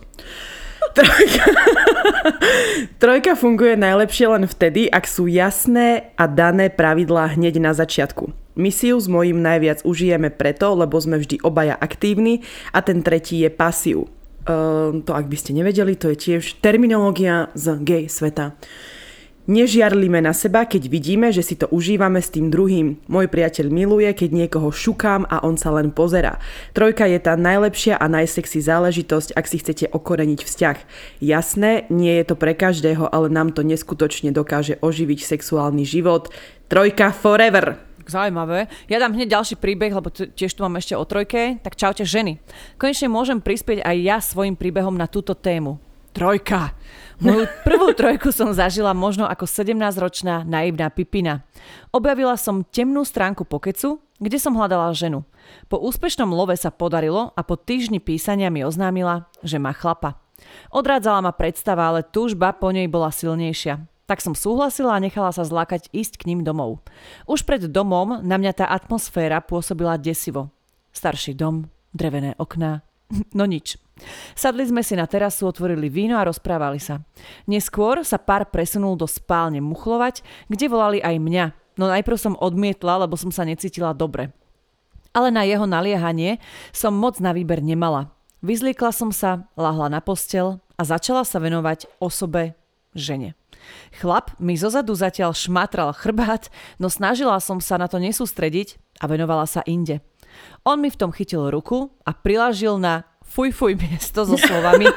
<laughs> Trojka. Trojka funguje najlepšie len vtedy, ak sú jasné a dané pravidlá hneď na začiatku. My si ju s mojím najviac užijeme preto, lebo sme vždy obaja aktívni a ten tretí je pasív. Uh, to ak by ste nevedeli, to je tiež terminológia z gay sveta. Nežiarlíme na seba, keď vidíme, že si to užívame s tým druhým. Môj priateľ miluje, keď niekoho šukám a on sa len pozera. Trojka je tá najlepšia a najsexy záležitosť, ak si chcete okoreniť vzťah. Jasné, nie je to pre každého, ale nám to neskutočne dokáže oživiť sexuálny život. Trojka forever! Zaujímavé. Ja dám hneď ďalší príbeh, lebo tiež tu mám ešte o trojke. Tak čaute ženy. Konečne môžem prispieť aj ja svojim príbehom na túto tému. Trojka. Moju prvú trojku som zažila možno ako 17-ročná naivná pipina. Objavila som temnú stránku pokecu, kde som hľadala ženu. Po úspešnom love sa podarilo a po týždni písania mi oznámila, že má chlapa. Odrádzala ma predstava, ale túžba po nej bola silnejšia. Tak som súhlasila a nechala sa zlákať ísť k ním domov. Už pred domom na mňa tá atmosféra pôsobila desivo. Starší dom, drevené okná, <laughs> no nič. Sadli sme si na terasu, otvorili víno a rozprávali sa. Neskôr sa pár presunul do spálne muchlovať, kde volali aj mňa. No najprv som odmietla, lebo som sa necítila dobre. Ale na jeho naliehanie som moc na výber nemala. Vyzliekla som sa, lahla na postel a začala sa venovať osobe žene. Chlap mi zozadu zatiaľ šmatral chrbát, no snažila som sa na to nesústrediť a venovala sa inde. On mi v tom chytil ruku a prilažil na fuj fuj miesto so slovami <laughs>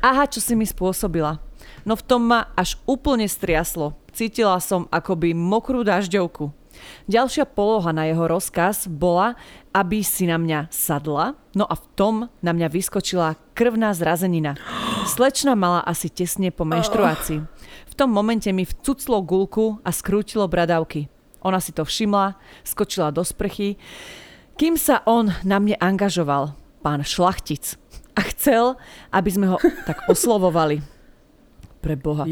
Aha, čo si mi spôsobila. No v tom ma až úplne striaslo. Cítila som akoby mokrú dažďovku. Ďalšia poloha na jeho rozkaz bola, aby si na mňa sadla, no a v tom na mňa vyskočila krvná zrazenina. Slečna mala asi tesne po menštruácii. V tom momente mi vcuclo gulku a skrútilo bradavky. Ona si to všimla, skočila do sprchy, kým sa on na mne angažoval pán Šlachtic a chcel, aby sme ho tak oslovovali. Pre Boha.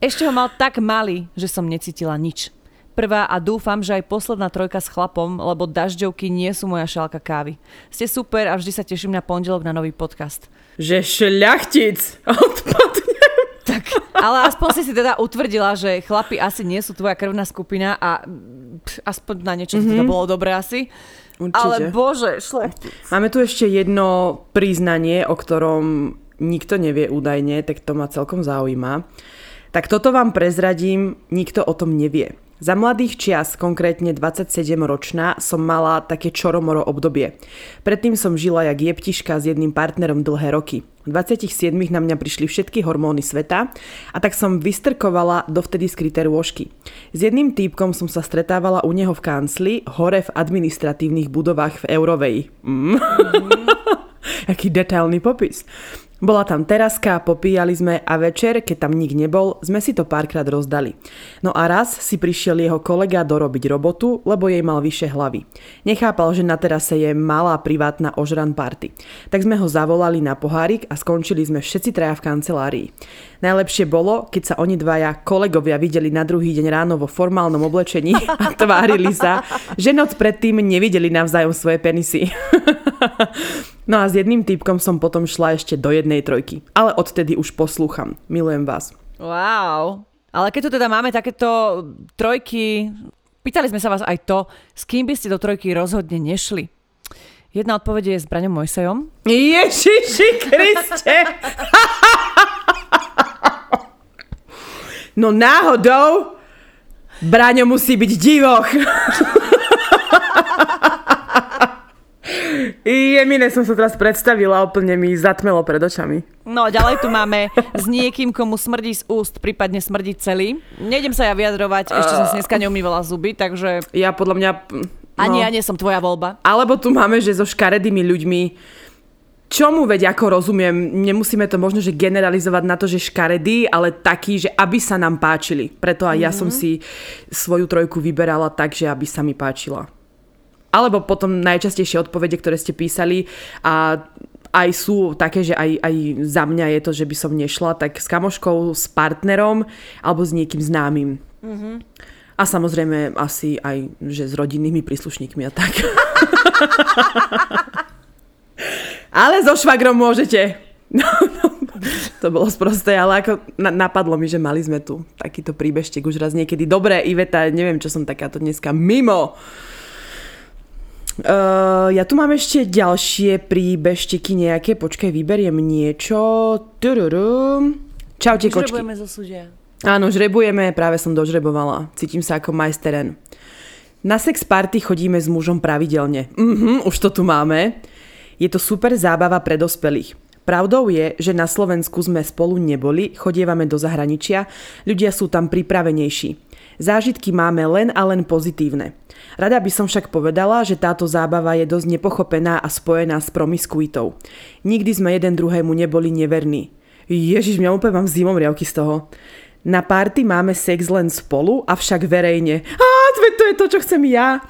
Ešte ho mal tak malý, že som necítila nič. Prvá a dúfam, že aj posledná trojka s chlapom, lebo dažďovky nie sú moja šálka kávy. Ste super a vždy sa teším na pondelok na nový podcast. Že šľachtic odpadne. Ale aspoň si si teda utvrdila, že chlapi asi nie sú tvoja krvná skupina a pff, aspoň na niečo mm-hmm. to bolo dobré asi. Určite. Ale bože, šlechtic. Máme tu ešte jedno priznanie, o ktorom nikto nevie údajne, tak to ma celkom zaujíma. Tak toto vám prezradím, nikto o tom nevie. Za mladých čias, konkrétne 27-ročná, som mala také čoromoro obdobie. Predtým som žila jak jeptiška s jedným partnerom dlhé roky. V 27 na mňa prišli všetky hormóny sveta a tak som vystrkovala dovtedy skryté rôžky. S jedným týpkom som sa stretávala u neho v kancli, hore v administratívnych budovách v Eurovej. Mm. <laughs> Aký detailný popis. Bola tam teraska, popíjali sme a večer, keď tam nik nebol, sme si to párkrát rozdali. No a raz si prišiel jeho kolega dorobiť robotu, lebo jej mal vyššie hlavy. Nechápal, že na terase je malá privátna ožran party. Tak sme ho zavolali na pohárik a skončili sme všetci traja v kancelárii. Najlepšie bolo, keď sa oni dvaja kolegovia videli na druhý deň ráno vo formálnom oblečení a <laughs> tvárili sa, že noc predtým nevideli navzájom svoje penisy. <laughs> No a s jedným typkom som potom šla ešte do jednej trojky. Ale odtedy už poslúcham. Milujem vás. Wow. Ale keď tu teda máme takéto trojky, pýtali sme sa vás aj to, s kým by ste do trojky rozhodne nešli. Jedna odpoveď je s Braňom Mojsejom. Ježiši Kriste! <laughs> no náhodou Braňo musí byť divoch. Jemine som sa teraz predstavila, úplne mi zatmelo pred očami. No ďalej tu máme s niekým, komu smrdí z úst, prípadne smrdí celý. Nejdem sa ja vyjadrovať, ešte som si dneska neumývala zuby, takže... Ja podľa mňa... No. Ani ja nie som tvoja voľba. Alebo tu máme, že so škaredými ľuďmi čomu veď ako rozumiem, nemusíme to možno, že generalizovať na to, že škaredý, ale taký, že aby sa nám páčili. Preto aj mm-hmm. ja som mhm. si svoju trojku vyberala tak, že aby sa mi páčila. Alebo potom najčastejšie odpovede, ktoré ste písali a aj sú také, že aj, aj za mňa je to, že by som nešla, tak s kamoškou, s partnerom alebo s niekým známym. Mm-hmm. A samozrejme asi aj, že s rodinnými príslušníkmi a tak. <laughs> ale so švagrom môžete. <laughs> No, no, to bolo sprosté, ale ako na, napadlo mi, že mali sme tu takýto príbežtek už raz niekedy. Dobre, Iveta, neviem, čo som takáto dneska mimo. Uh, ja tu mám ešte ďalšie príbežteky nejaké. Počkaj, vyberiem niečo. Tururu. Čaute, kočky. Žrebujeme zo súdia. Áno, žrebujeme, práve som dožrebovala. Cítim sa ako majsteren. Na sex party chodíme s mužom pravidelne. Mhm, už to tu máme. Je to super zábava pre dospelých. Pravdou je, že na Slovensku sme spolu neboli, chodievame do zahraničia, ľudia sú tam pripravenejší. Zážitky máme len a len pozitívne. Rada by som však povedala, že táto zábava je dosť nepochopená a spojená s promiskuitou. Nikdy sme jeden druhému neboli neverní. Ježiš, mňa úplne mám zimom riavky z toho. Na párty máme sex len spolu, avšak verejne. Á, to je to, čo chcem ja.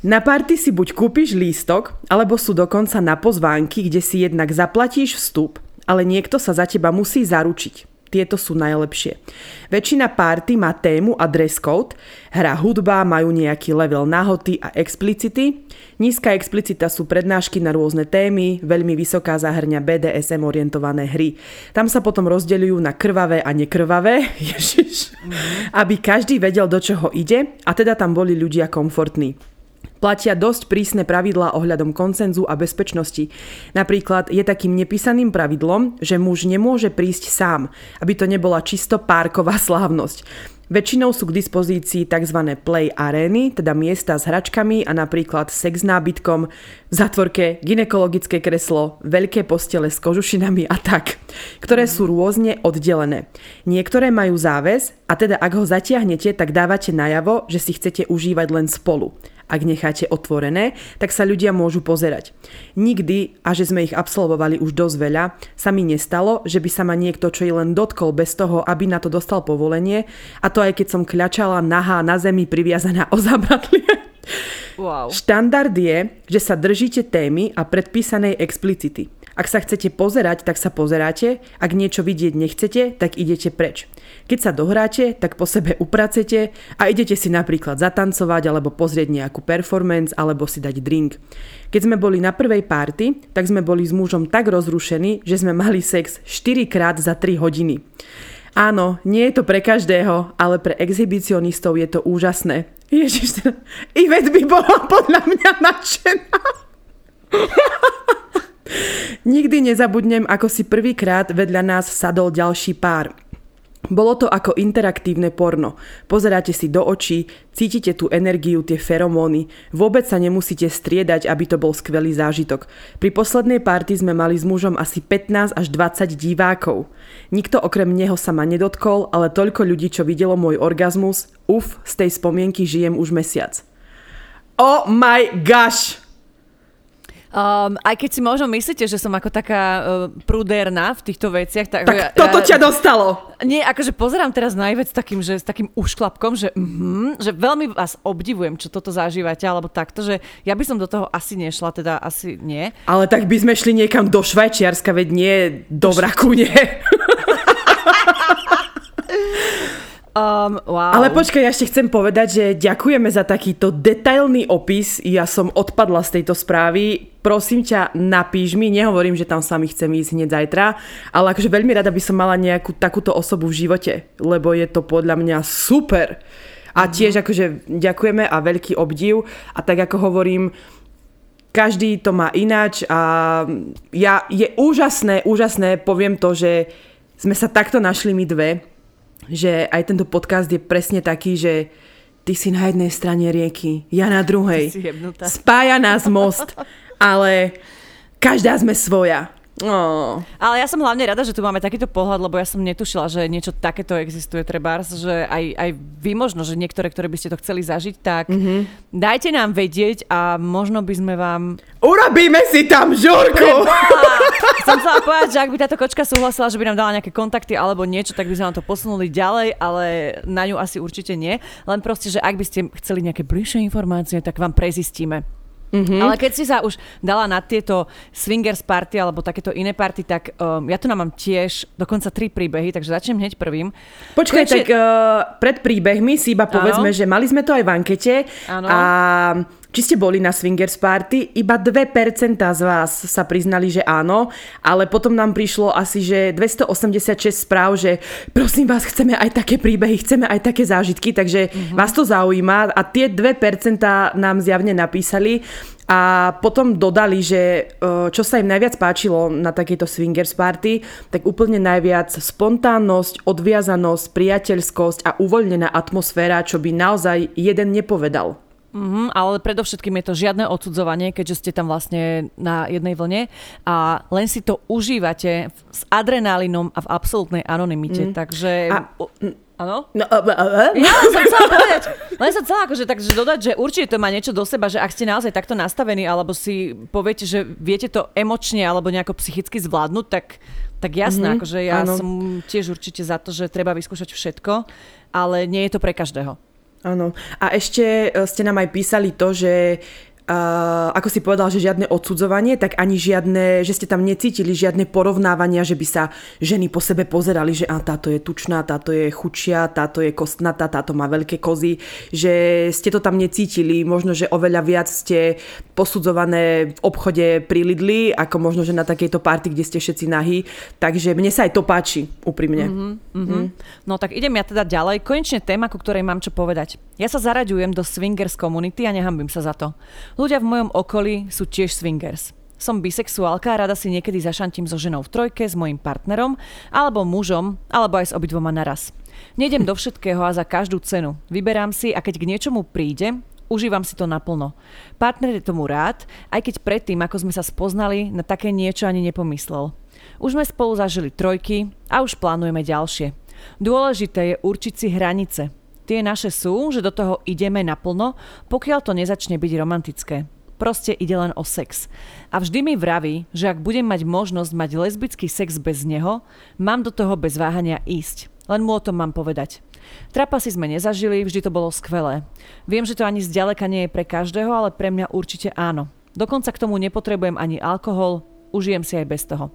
Na párty si buď kúpiš lístok, alebo sú dokonca na pozvánky, kde si jednak zaplatíš vstup, ale niekto sa za teba musí zaručiť. Tieto sú najlepšie. Väčšina party má tému a dress code, hra hudba, majú nejaký level nahoty a explicity. Nízka explicita sú prednášky na rôzne témy, veľmi vysoká zahrňa BDSM orientované hry. Tam sa potom rozdeľujú na krvavé a nekrvavé, <laughs> ježiš, mm-hmm. aby každý vedel, do čoho ide a teda tam boli ľudia komfortní. Platia dosť prísne pravidlá ohľadom koncenzu a bezpečnosti. Napríklad je takým nepísaným pravidlom, že muž nemôže prísť sám, aby to nebola čisto párková slávnosť. Väčšinou sú k dispozícii tzv. play arény, teda miesta s hračkami a napríklad sex nábytkom, v zatvorke ginekologické kreslo, veľké postele s kožušinami a tak, ktoré sú rôzne oddelené. Niektoré majú záväz a teda ak ho zatiahnete, tak dávate najavo, že si chcete užívať len spolu ak necháte otvorené, tak sa ľudia môžu pozerať. Nikdy, a že sme ich absolvovali už dosť veľa, sa mi nestalo, že by sa ma niekto čo i len dotkol bez toho, aby na to dostal povolenie, a to aj keď som kľačala nahá na zemi priviazaná o zabratlie. Wow. Štandard je, že sa držíte témy a predpísanej explicity. Ak sa chcete pozerať, tak sa pozeráte, ak niečo vidieť nechcete, tak idete preč. Keď sa dohráte, tak po sebe upracete a idete si napríklad zatancovať alebo pozrieť nejakú performance alebo si dať drink. Keď sme boli na prvej party, tak sme boli s mužom tak rozrušení, že sme mali sex 4 krát za 3 hodiny. Áno, nie je to pre každého, ale pre exhibicionistov je to úžasné. Ježiš, Ivet by bola podľa mňa nadšená. <laughs> Nikdy nezabudnem, ako si prvýkrát vedľa nás sadol ďalší pár. Bolo to ako interaktívne porno. Pozeráte si do očí, cítite tú energiu, tie feromóny. Vôbec sa nemusíte striedať, aby to bol skvelý zážitok. Pri poslednej party sme mali s mužom asi 15 až 20 divákov. Nikto okrem neho sa ma nedotkol, ale toľko ľudí, čo videlo môj orgazmus, uf, z tej spomienky žijem už mesiac. Oh my gosh! Um, aj keď si možno myslíte, že som ako taká uh, prudérna v týchto veciach, tak... Tak ja, toto ťa dostalo! Nie, akože pozerám teraz na vec takým, že s takým ušklapkom, že, mm, že veľmi vás obdivujem, čo toto zažívate, alebo takto, že ja by som do toho asi nešla, teda asi nie. Ale tak by sme šli niekam do Švajčiarska, veď nie do Vraku, nie? <laughs> Um, wow. Ale počkaj, ja ešte chcem povedať, že ďakujeme za takýto detailný opis. Ja som odpadla z tejto správy. Prosím ťa, napíš mi. Nehovorím, že tam s vami chcem ísť hneď zajtra, ale akože veľmi rada by som mala nejakú takúto osobu v živote, lebo je to podľa mňa super. A mhm. tiež akože ďakujeme a veľký obdiv. A tak ako hovorím, každý to má ináč a ja, je úžasné, úžasné, poviem to, že sme sa takto našli my dve že aj tento podcast je presne taký, že ty si na jednej strane rieky, ja na druhej. Spája nás most, ale každá sme svoja. Oh. Ale ja som hlavne rada, že tu máme takýto pohľad, lebo ja som netušila, že niečo takéto existuje trebárs, že aj, aj vy možno, že niektoré, ktoré by ste to chceli zažiť, tak mm-hmm. dajte nám vedieť a možno by sme vám... Urobíme si tam žurku! som chcela povedať, že ak by táto kočka súhlasila, že by nám dala nejaké kontakty alebo niečo, tak by sme nám to posunuli ďalej, ale na ňu asi určite nie. Len proste, že ak by ste chceli nejaké bližšie informácie, tak vám prezistíme. Mm-hmm. Ale keď si sa už dala na tieto swingers party alebo takéto iné party, tak um, ja tu nám mám tiež dokonca tri príbehy, takže začnem hneď prvým. Počkaj, Konečne... tak uh, pred príbehmi si iba povedzme, ano. že mali sme to aj v ankete ano. a či ste boli na swingers party, iba 2% z vás sa priznali, že áno, ale potom nám prišlo asi, že 286 správ, že prosím vás, chceme aj také príbehy, chceme aj také zážitky, takže mm-hmm. vás to zaujíma a tie 2% nám zjavne napísali a potom dodali, že e, čo sa im najviac páčilo na takejto swingers party, tak úplne najviac spontánnosť, odviazanosť, priateľskosť a uvoľnená atmosféra, čo by naozaj jeden nepovedal. Mm-hmm, ale predovšetkým je to žiadne odsudzovanie, keďže ste tam vlastne na jednej vlne a len si to užívate s adrenalinom a v absolútnej anonimite. Mm. Takže... A, Áno? No, uh, uh, uh. Ja som chcela povedať, len som chcela akože, takže dodať, že určite to má niečo do seba, že ak ste naozaj takto nastavení, alebo si poviete, že viete to emočne alebo nejako psychicky zvládnuť, tak, tak jasné, mm-hmm, akože ja áno. som tiež určite za to, že treba vyskúšať všetko, ale nie je to pre každého. Áno. A ešte e, ste nám aj písali to, že uh, ako si povedal, že žiadne odsudzovanie, tak ani žiadne, že ste tam necítili žiadne porovnávania, že by sa ženy po sebe pozerali, že a táto je tučná, táto je chučia, táto je kostnatá, táto má veľké kozy, že ste to tam necítili, možno, že oveľa viac ste posudzované v obchode pri Lidli, ako možno, že na takejto party, kde ste všetci nahí, takže mne sa aj to páči, úprimne. Mm-hmm, mm-hmm. Mm. No tak idem ja teda ďalej, konečne téma, ku ktorej mám čo povedať. Ja sa zaraďujem do swingers komunity a nehambím sa za to. Ľudia v mojom okolí sú tiež swingers. Som bisexuálka a rada si niekedy zašantím so ženou v trojke, s mojim partnerom, alebo mužom, alebo aj s obidvoma naraz. Nejdem do všetkého a za každú cenu. Vyberám si a keď k niečomu príde, užívam si to naplno. Partner je tomu rád, aj keď predtým, ako sme sa spoznali, na také niečo ani nepomyslel. Už sme spolu zažili trojky a už plánujeme ďalšie. Dôležité je určiť si hranice. Tie naše sú, že do toho ideme naplno, pokiaľ to nezačne byť romantické. Proste ide len o sex. A vždy mi vraví, že ak budem mať možnosť mať lesbický sex bez neho, mám do toho bez váhania ísť. Len mu o tom mám povedať. Trapasy sme nezažili, vždy to bolo skvelé. Viem, že to ani zďaleka nie je pre každého, ale pre mňa určite áno. Dokonca k tomu nepotrebujem ani alkohol, užijem si aj bez toho.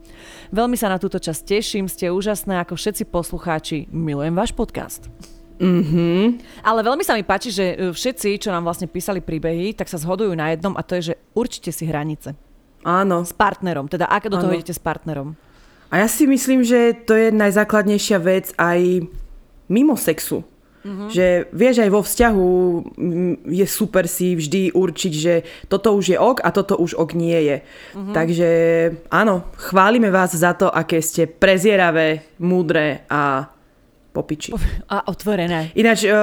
Veľmi sa na túto časť teším, ste úžasné ako všetci poslucháči, milujem váš podcast. Mm-hmm. Ale veľmi sa mi páči, že e, všetci, čo nám vlastne písali príbehy, tak sa zhodujú na jednom a to je, že určite si hranice. Áno. S partnerom, teda aké do toho Áno. idete s partnerom. A ja si myslím, že to je najzákladnejšia vec aj mimo sexu. Mm-hmm. Že vieš, aj vo vzťahu je super si vždy určiť, že toto už je ok a toto už ok nie je. Mm-hmm. Takže áno, chválime vás za to, aké ste prezieravé, múdre a popiči. A otvorené. Ináč, e,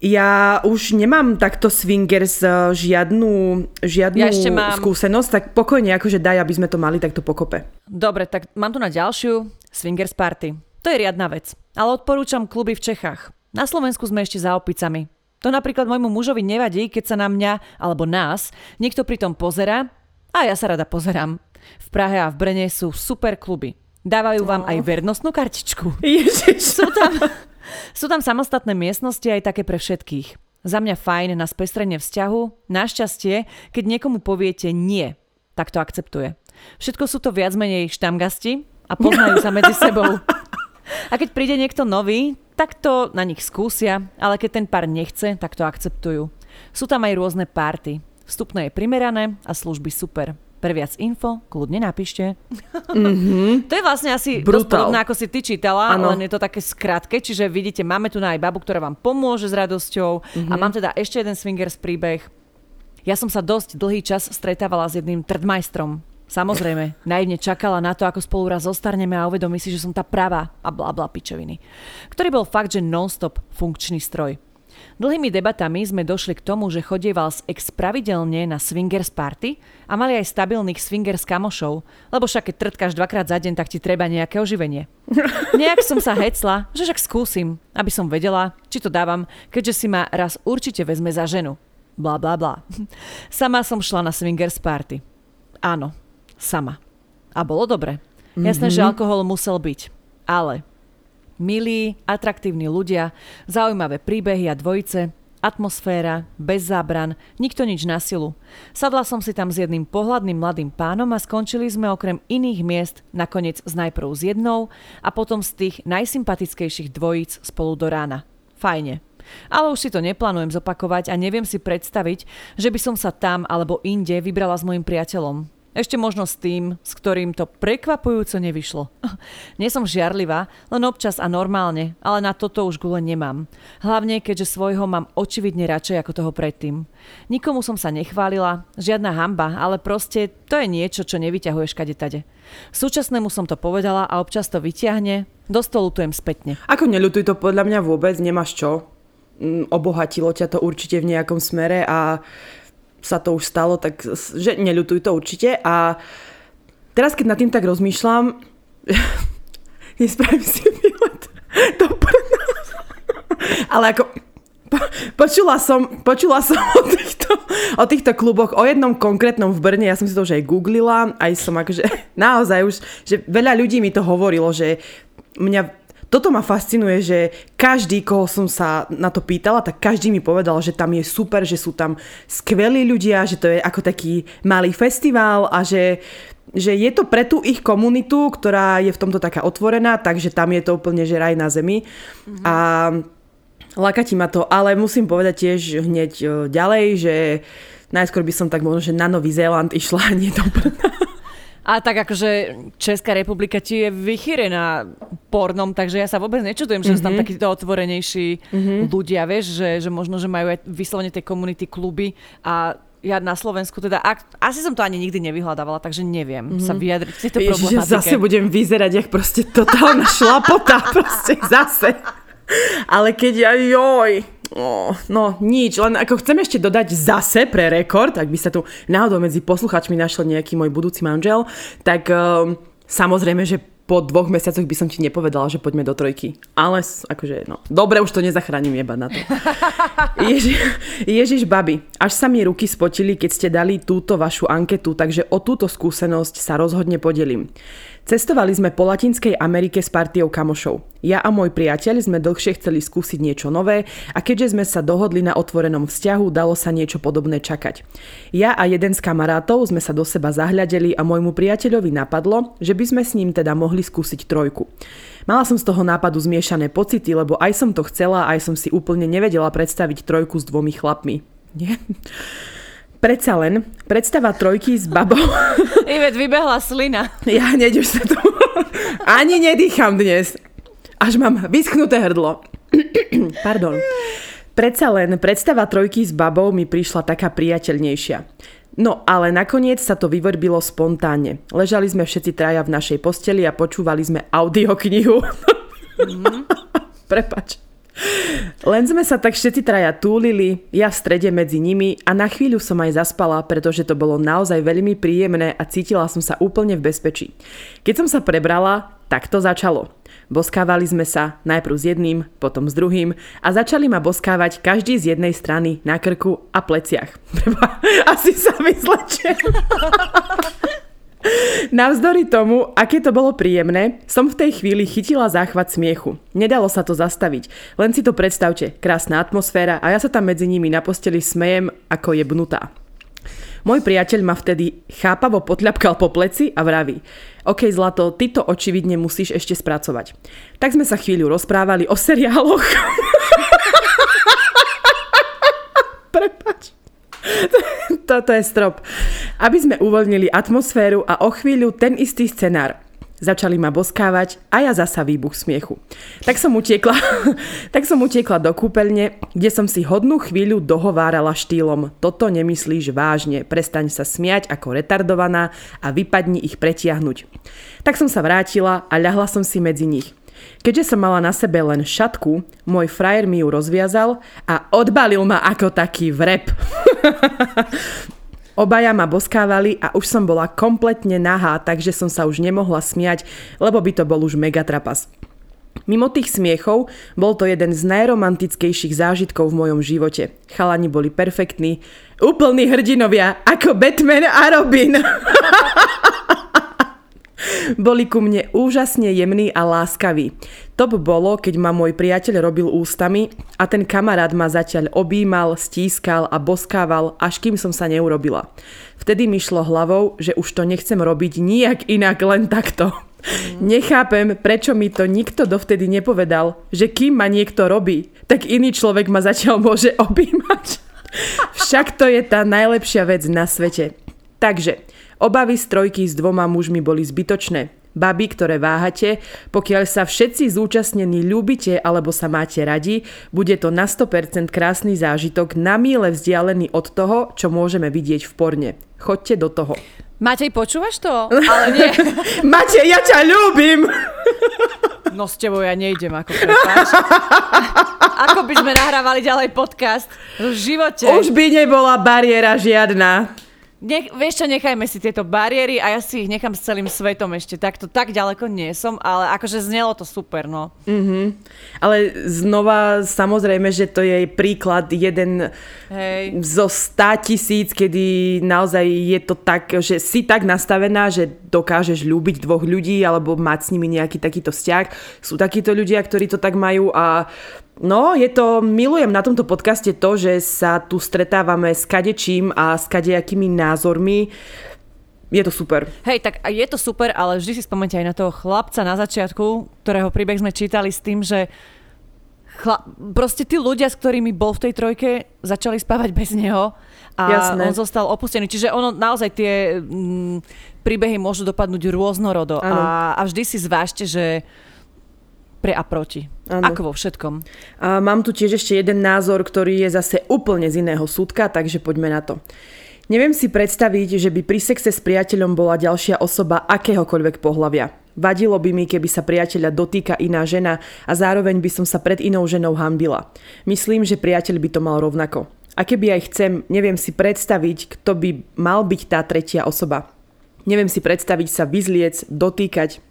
ja už nemám takto swingers e, žiadnu, žiadnu ja ešte mám... skúsenosť, tak pokojne akože daj, aby sme to mali takto pokope. Dobre, tak mám tu na ďalšiu swingers party. To je riadna vec, ale odporúčam kluby v Čechách. Na Slovensku sme ešte za opicami. To napríklad môjmu mužovi nevadí, keď sa na mňa, alebo nás, niekto pri tom pozera a ja sa rada pozerám. V Prahe a v Brne sú super kluby. Dávajú vám aj vernostnú kartičku. Ježiš. <laughs> Sú tam, sú tam samostatné miestnosti aj také pre všetkých. Za mňa fajn na spestrenie vzťahu. Našťastie, keď niekomu poviete nie, tak to akceptuje. Všetko sú to viac menej štamgasti a poznajú sa medzi <laughs> sebou. A keď príde niekto nový, tak to na nich skúsia, ale keď ten pár nechce, tak to akceptujú. Sú tam aj rôzne párty. Vstupné je primerané a služby super. Pre viac info kľudne napíšte. Mm-hmm. to je vlastne asi Brutal. dosť podobné, ako si ty čítala, ano. len je to také skrátke, čiže vidíte, máme tu na aj babu, ktorá vám pomôže s radosťou mm-hmm. a mám teda ešte jeden swingers príbeh. Ja som sa dosť dlhý čas stretávala s jedným trdmajstrom. Samozrejme, naivne čakala na to, ako spolu raz zostarneme a uvedomí si, že som tá pravá a bla bla pičoviny. Ktorý bol fakt, že non-stop funkčný stroj. Dlhými debatami sme došli k tomu, že chodieval z ex pravidelne na swingers party a mali aj stabilných swingers kamošov, lebo však keď trtkáš dvakrát za deň, tak ti treba nejaké oživenie. <laughs> Nejak som sa hecla, že však skúsim, aby som vedela, či to dávam, keďže si ma raz určite vezme za ženu. Bla bla bla. <laughs> Sama som šla na swingers party. Áno, sama. A bolo dobre. Jasné, mm-hmm. že alkohol musel byť. Ale milí, atraktívni ľudia, zaujímavé príbehy a dvojice, atmosféra, bez zábran, nikto nič na silu. Sadla som si tam s jedným pohľadným mladým pánom a skončili sme okrem iných miest nakoniec s najprv s jednou a potom z tých najsympatickejších dvojíc spolu do rána. Fajne. Ale už si to neplánujem zopakovať a neviem si predstaviť, že by som sa tam alebo inde vybrala s mojim priateľom. Ešte možno s tým, s ktorým to prekvapujúco nevyšlo. <laughs> Nie som žiarlivá, len občas a normálne, ale na toto už gule nemám. Hlavne, keďže svojho mám očividne radšej ako toho predtým. Nikomu som sa nechválila, žiadna hamba, ale proste to je niečo, čo nevyťahuješ kade tade. Súčasnému som to povedala a občas to vyťahne, do stolu tujem spätne. Ako neľutuj to podľa mňa vôbec, nemáš čo. Mm, obohatilo ťa to určite v nejakom smere a sa to už stalo, tak že neľutuj to určite. A teraz, keď nad tým tak rozmýšľam, <laughs> nespravím si výlet do <laughs> Ale ako počula som, počula som o týchto, o týchto kluboch, o jednom konkrétnom v Brne, ja som si to už aj googlila, aj som akože <laughs> naozaj už, že veľa ľudí mi to hovorilo, že mňa toto ma fascinuje, že každý, koho som sa na to pýtala, tak každý mi povedal, že tam je super, že sú tam skvelí ľudia, že to je ako taký malý festival a že že je to pre tú ich komunitu, ktorá je v tomto taká otvorená, takže tam je to úplne že raj na zemi. Mm-hmm. A lakatí ma to, ale musím povedať tiež hneď e, ďalej, že najskôr by som tak možno, že na Nový Zéland išla, <laughs> nie do A tak akože Česká republika ti je vychýrená pornom, takže ja sa vôbec nečudujem, že mm-hmm. sú tam mhm. takíto otvorenejší mm-hmm. ľudia, vieš, že, že možno, že majú aj vyslovene tej komunity kluby a ja na Slovensku teda, ak, asi som to ani nikdy nevyhľadávala, takže neviem mm-hmm. sa vyjadriť k tejto problematike. zase budem vyzerať, jak proste totálna šlapota, <laughs> proste zase. Ale keď ja, joj, oh, no nič, len ako chcem ešte dodať zase pre rekord, ak by sa tu náhodou medzi posluchačmi našiel nejaký môj budúci manžel, tak um, samozrejme, že po dvoch mesiacoch by som ti nepovedala, že poďme do trojky. Ale akože, no, dobre, už to nezachránim jeba na to. <laughs> Ježi, Ježiš, babi, až sa mi ruky spotili, keď ste dali túto vašu anketu, takže o túto skúsenosť sa rozhodne podelím. Cestovali sme po Latinskej Amerike s partiou kamošov. Ja a môj priateľ sme dlhšie chceli skúsiť niečo nové a keďže sme sa dohodli na otvorenom vzťahu, dalo sa niečo podobné čakať. Ja a jeden z kamarátov sme sa do seba zahľadeli a môjmu priateľovi napadlo, že by sme s ním teda mohli skúsiť trojku. Mala som z toho nápadu zmiešané pocity, lebo aj som to chcela, aj som si úplne nevedela predstaviť trojku s dvomi chlapmi. Nie? Predsa len, predstava trojky s babou. <laughs> Ivet, vybehla slina. Ja hneď už sa tu... Ani nedýcham dnes. Až mám vyschnuté hrdlo. <clears throat> Pardon. Predsa len predstava trojky s babou mi prišla taká priateľnejšia. No ale nakoniec sa to vyvrbilo spontánne. Ležali sme všetci traja v našej posteli a počúvali sme audioknihu. Mm. <laughs> Prepač. Len sme sa tak všetci traja túlili, ja v strede medzi nimi a na chvíľu som aj zaspala, pretože to bolo naozaj veľmi príjemné a cítila som sa úplne v bezpečí. Keď som sa prebrala, tak to začalo. Boskávali sme sa najprv s jedným, potom s druhým a začali ma boskávať každý z jednej strany na krku a pleciach. <laughs> Asi sa vyzlečie. <laughs> Navzdory tomu, aké to bolo príjemné, som v tej chvíli chytila záchvat smiechu. Nedalo sa to zastaviť. Len si to predstavte, krásna atmosféra a ja sa tam medzi nimi na posteli smejem ako je bnutá. Môj priateľ ma vtedy chápavo potľapkal po pleci a vraví OK, Zlato, ty to očividne musíš ešte spracovať. Tak sme sa chvíľu rozprávali o seriáloch. <laughs> Prepač. <laughs> Toto je strop. Aby sme uvoľnili atmosféru a o chvíľu ten istý scenár. Začali ma boskávať a ja zasa výbuch smiechu. Tak som utiekla, <laughs> tak som utiekla do kúpeľne, kde som si hodnú chvíľu dohovárala štýlom Toto nemyslíš vážne, prestaň sa smiať ako retardovaná a vypadni ich pretiahnuť. Tak som sa vrátila a ľahla som si medzi nich. Keďže som mala na sebe len šatku, môj frajer mi ju rozviazal a odbalil ma ako taký vrep. <laughs> Obaja ma boskávali a už som bola kompletne nahá, takže som sa už nemohla smiať, lebo by to bol už megatrapas. Mimo tých smiechov bol to jeden z najromantickejších zážitkov v mojom živote. Chalani boli perfektní, úplní hrdinovia, ako Batman a Robin. <laughs> Boli ku mne úžasne jemní a láskaví. Top bolo, keď ma môj priateľ robil ústami a ten kamarát ma zatiaľ objímal, stískal a boskával, až kým som sa neurobila. Vtedy mi šlo hlavou, že už to nechcem robiť nijak inak, len takto. Nechápem, prečo mi to nikto dovtedy nepovedal, že kým ma niekto robí, tak iný človek ma zatiaľ môže objímať. <laughs> Však to je tá najlepšia vec na svete. Takže, Obavy z trojky s dvoma mužmi boli zbytočné. Baby, ktoré váhate, pokiaľ sa všetci zúčastnení ľúbite alebo sa máte radi, bude to na 100% krásny zážitok na míle vzdialený od toho, čo môžeme vidieť v porne. Choďte do toho. Matej, počúvaš to? <laughs> Ale nie. Matej, ja ťa ľúbim! No s tebou ja nejdem, ako prepáč. <laughs> Ako by sme nahrávali ďalej podcast? V živote. Už by nebola bariéra žiadna. Nech, vieš čo, nechajme si tieto bariéry a ja si ich nechám s celým svetom ešte. Takto tak ďaleko nie som, ale akože znelo to super, no. Mm-hmm. Ale znova, samozrejme, že to je príklad jeden Hej. zo 100 tisíc, kedy naozaj je to tak, že si tak nastavená, že dokážeš ľúbiť dvoch ľudí alebo mať s nimi nejaký takýto vzťah. Sú takíto ľudia, ktorí to tak majú a No, je to, milujem na tomto podcaste to, že sa tu stretávame s kadečím a s kadejakými názormi. Je to super. Hej, tak je to super, ale vždy si spomente aj na toho chlapca na začiatku, ktorého príbeh sme čítali s tým, že chla- proste tí ľudia, s ktorými bol v tej trojke, začali spávať bez neho a Jasné. on zostal opustený. Čiže ono naozaj tie mm, príbehy môžu dopadnúť rôznorodo a, a vždy si zvážte, že pre a proti. Áno. Ako vo všetkom. A mám tu tiež ešte jeden názor, ktorý je zase úplne z iného súdka, takže poďme na to. Neviem si predstaviť, že by pri sexe s priateľom bola ďalšia osoba akéhokoľvek pohľavia. Vadilo by mi, keby sa priateľa dotýka iná žena a zároveň by som sa pred inou ženou hambila. Myslím, že priateľ by to mal rovnako. A keby aj chcem, neviem si predstaviť, kto by mal byť tá tretia osoba. Neviem si predstaviť sa vyzliec, dotýkať,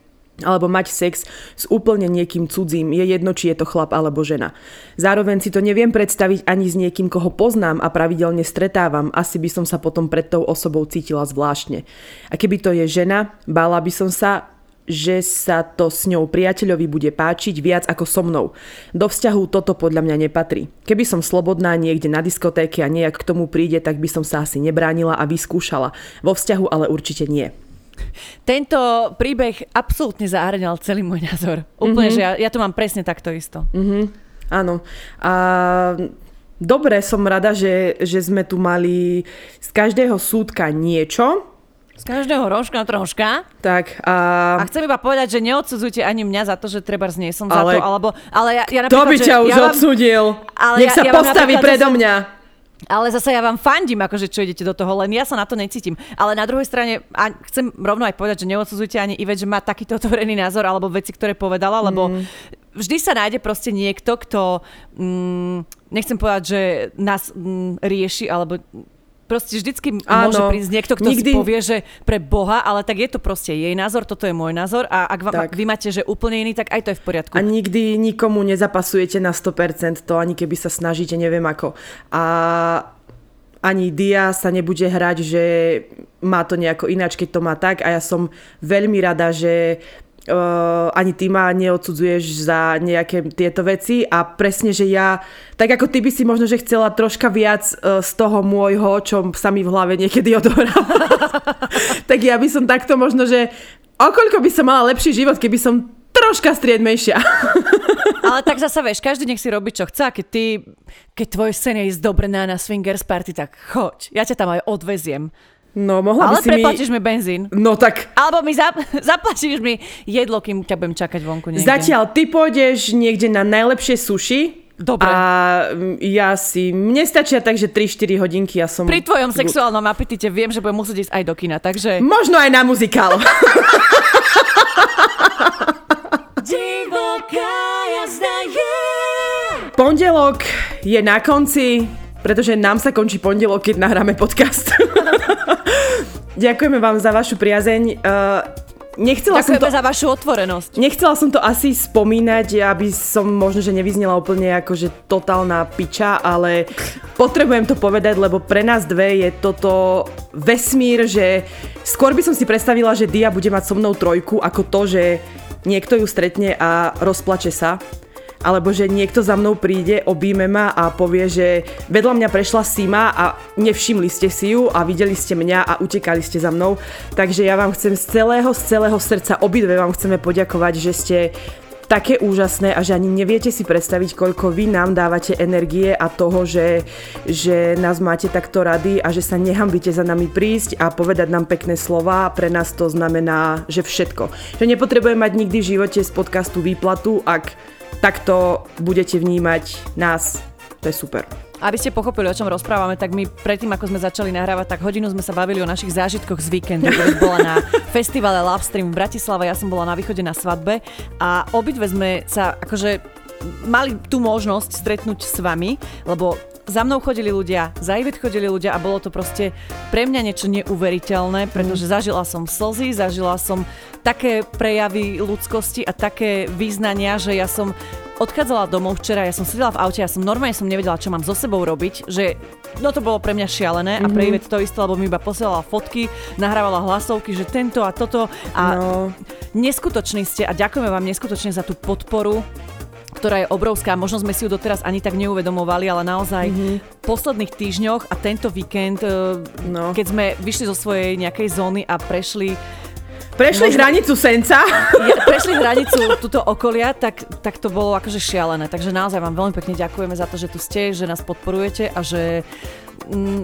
alebo mať sex s úplne niekým cudzím, je jedno, či je to chlap alebo žena. Zároveň si to neviem predstaviť ani s niekým, koho poznám a pravidelne stretávam, asi by som sa potom pred tou osobou cítila zvláštne. A keby to je žena, bála by som sa, že sa to s ňou priateľovi bude páčiť viac ako so mnou. Do vzťahu toto podľa mňa nepatrí. Keby som slobodná niekde na diskotéke a nejak k tomu príde, tak by som sa asi nebránila a vyskúšala. Vo vzťahu ale určite nie. Tento príbeh absolútne zahrňal celý môj názor. Úplne, mm-hmm. že ja, ja to mám presne takto isto. Mhm, áno. A dobre, som rada, že, že sme tu mali z každého súdka niečo. Z každého rožka troška. Tak A a... chcem iba povedať, že neodsudzujte ani mňa za to, že treba nie som Ale- za to, alebo... Ale ja, ja napríklad, by že ťa už ja vám, odsudil? Ale Nech ja- sa ja postaví predo mňa. Ale zase ja vám fandím, akože čo idete do toho, len ja sa na to necítim. Ale na druhej strane, a chcem rovno aj povedať, že neodsudzujte ani Ivet, že má takýto otvorený názor, alebo veci, ktoré povedala, lebo Mhm. vždy sa nájde proste niekto, kto, mm, nechcem povedať, že nás mm, rieši, alebo proste vždycky Áno. môže prísť niekto, kto Nikdy- si povie, že pre Boha, ale tak je to proste jej názor, toto je môj názor a ak vám, Tak. vy máte, že úplne iný, tak aj to je v poriadku. A nikdy nikomu nezapasujete na 100%, to ani keby sa snažíte, neviem ako. A ani Dia sa nebude hrať, že má to nejako ináč, keď to má tak a ja som veľmi rada, že Uh, ani ty ma neodsudzuješ za nejaké tieto veci a presne, že ja, tak ako ty by si možno, že chcela troška viac uh, z toho môjho, čo sa mi v hlave niekedy <laughs> odohráva, tak ja by som takto možno, že okoľko by som mala lepší život, keby som troška striedmejšia. <laughs> Ale tak zasa vieš, každý nech si robí, čo chce a keď ty, keď tvoj sen je ísť dobre na, na swingers party, tak choď, ja ťa tam aj odveziem. No, mohla by Ale si mi... preplatíš mi benzín. No tak Alebo mi zap- <laughs> zaplatíš mi jedlo, kým ťa budem čakať vonku niekde. zatiaľ ty pôjdeš niekde na najlepšie suši. Dobre. A mm, ja si... Mne stačia tak, že 3-4 hodinky ja som... Pri tvojom sexuálnom apetite viem, že budem musieť ísť aj do kina, takže... Možno aj na muzikál. <laughs> Divoká jazda je... Pondelok je na konci, pretože nám sa končí pondelok, keď nahráme podcast. <laughs> Ďakujeme vám za vašu priazeň. Uh, nechcela som to... Ďakujeme za vašu otvorenosť. Nechcela som to asi spomínať, aby som možno, že nevyznela úplne ako, že totálna piča, ale potrebujem to povedať, lebo pre nás dve je toto vesmír, že skôr by som si predstavila, že Dia bude mať so mnou trojku, ako to, že niekto ju stretne a rozplače sa alebo že niekto za mnou príde, obíme ma a povie, že vedľa mňa prešla Sima a nevšimli ste si ju a videli ste mňa a utekali ste za mnou. Takže ja vám chcem z celého, z celého srdca, obidve vám chceme poďakovať, že ste také úžasné a že ani neviete si predstaviť, koľko vy nám dávate energie a toho, že, že nás máte takto rady a že sa nehambíte za nami prísť a povedať nám pekné slova. Pre nás to znamená, že všetko. Že nepotrebujem mať nikdy v živote z podcastu výplatu, ak takto budete vnímať nás. To je super. Aby ste pochopili, o čom rozprávame, tak my predtým, ako sme začali nahrávať, tak hodinu sme sa bavili o našich zážitkoch z víkendu, keď bola na <laughs> festivale Love Stream v Bratislave, ja som bola na východe na svadbe a obidve sme sa akože mali tú možnosť stretnúť s vami, lebo za mnou chodili ľudia, za Ivet chodili ľudia a bolo to proste pre mňa niečo neuveriteľné, pretože zažila som slzy, zažila som také prejavy ľudskosti a také význania, že ja som odchádzala domov včera, ja som sedela v aute, ja som normálne som nevedela, čo mám so sebou robiť, že no to bolo pre mňa šialené mm-hmm. a pre Ivet to isté, lebo mi iba posielala fotky, nahrávala hlasovky, že tento a toto a no. neskutoční ste a ďakujeme vám neskutočne za tú podporu ktorá je obrovská, možno sme si ju doteraz ani tak neuvedomovali, ale naozaj mm-hmm. v posledných týždňoch a tento víkend, e, no. keď sme vyšli zo svojej nejakej zóny a prešli Prešli Možno... hranicu Senca. <laughs> Ja, prešli hranicu túto okolia, tak, tak to bolo akože šialené. Takže naozaj vám veľmi pekne ďakujeme za to, že tu ste, že nás podporujete a že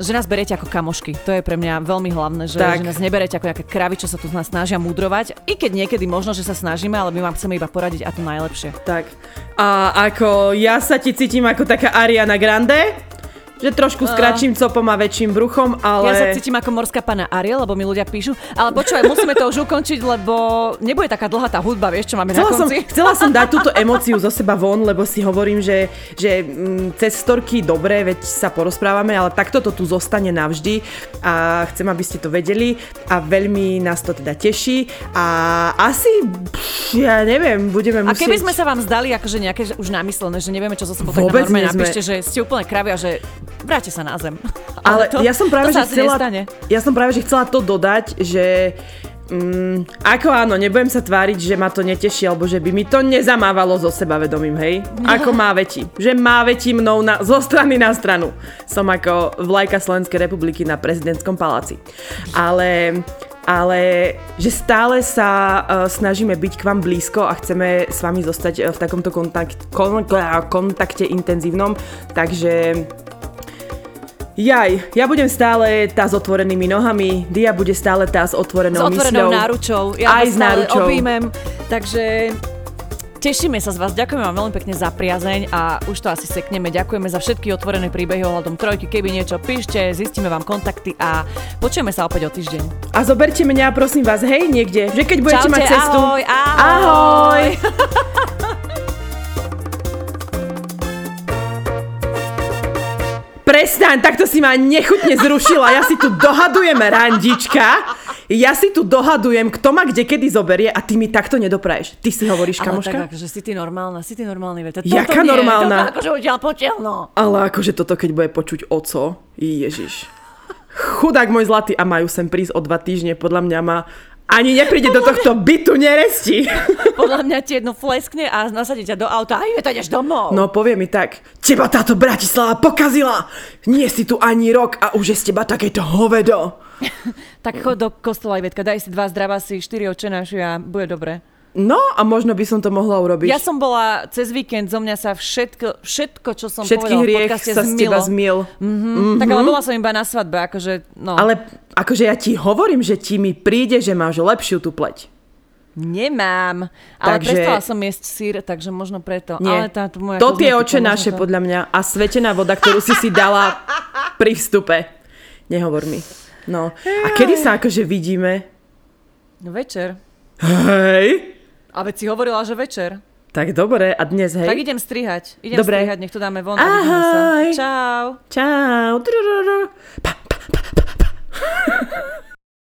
že nás berete ako kamošky. To je pre mňa veľmi hlavné, že, že nás neberete ako nejaké kravy, čo sa tu nás snažia mudrovať. I keď niekedy možno, že sa snažíme, ale my vám chceme iba poradiť a to najlepšie. Tak. A ako ja sa ti cítim ako taká Ariana Grande, že trošku skračím copom a väčším bruchom, ale... Ja sa cítim ako morská pana Ariel, lebo mi ľudia píšu. Ale počúvaj, musíme to už ukončiť, lebo nebude taká dlhá tá hudba, vieš, čo máme chcela na konci. Som, chcela som dať túto emóciu zo seba von, lebo si hovorím, že, že mm, cez storky dobre, veď sa porozprávame, ale takto to tu zostane navždy a chcem, aby ste to vedeli a veľmi nás to teda teší a asi, pš, ja neviem, budeme musieť... A keby sme sa vám zdali akože nejaké už namyslené, že nevieme, čo zo sebou, tak normálne napíšte, že ste úplne kravia, že vráte sa na zem. Ale, Ale to, ja som práve, to že chcela, nestane. ja som práve, že chcela to dodať, že Mm, ako áno, nebudem sa tváriť, že ma to neteší, alebo že by mi to nezamávalo zo seba vedomím, hej? Ako má veti. Že má veti mnou na, zo strany na stranu. Som ako vlajka Slovenskej republiky na prezidentskom paláci. Ale ale že stále sa uh, snažíme byť k vám blízko a chceme s vami zostať uh, v takomto kontakt, kon, kontakte intenzívnom, takže Jaj, ja budem stále tá s otvorenými nohami, Dia bude stále tá s otvorenou, s otvorenou mysľou. náručou. Ja aj s náručou. objímem, takže Tešíme sa z vás, ďakujeme vám veľmi pekne za priazeň a už to asi sekneme. Ďakujeme za všetky otvorené príbehy ohľadom trojky. Keby niečo píšte, zistíme vám kontakty a počujeme sa opäť o týždeň. A zoberte mňa, prosím vás, hej, niekde, že keď budete Čaute, mať cestu. Ahoj, ahoj. ahoj. <laughs> Prestaň, takto si ma nechutne zrušila. Ja si tu dohadujem randička. Ja si tu dohadujem, kto ma kde kedy zoberie a ty mi takto nedopraješ. Ty si hovoríš, ale kamoška? Ale tak akože si ty normálna, si ty normálny. Veď. Jaká nie, normálna? Toto akože udial potielno. Ale akože toto, keď bude počuť oco, ježiš. Chudák môj zlatý a majú sem prísť o dva týždne, podľa mňa má ani nepríde do tohto bytu neresti. <laughs> Podľa mňa ti jedno fleskne a nasadí ťa do auta a je to ideš domov. No povie mi tak, teba táto Bratislava pokazila. Nie si tu ani rok a už je z teba takéto hovedo. <laughs> tak chod do kostola, Ivetka, daj si dva zdravasy, štyri očenáši a bude dobre. No a možno by som to mohla urobiť. Ja som bola cez víkend, zo mňa sa všetko, všetko čo som Všetky povedala v podcaste sa zmilo. z teba zmil. Mm-hmm. Mm-hmm. Tak ale bola som iba na svadbe, akože no. Ale akože ja ti hovorím, že ti mi príde, že máš lepšiu tú pleť. Nemám, ale takže... prestala som jesť sír, takže možno preto. Nie. Ale tá moja to tie oče naše, to... podľa mňa, a svetená voda, ktorú si si dala pri vstupe. Nehovor mi. No. A kedy sa akože vidíme? No večer. Hej. A veď si hovorila, že večer. Tak dobre, a dnes, hej? Tak idem strihať. Idem dobre. strihať, nech to dáme von. Ahoj. Čau. Čau. Pa, pa, pa, pa, pa. <laughs>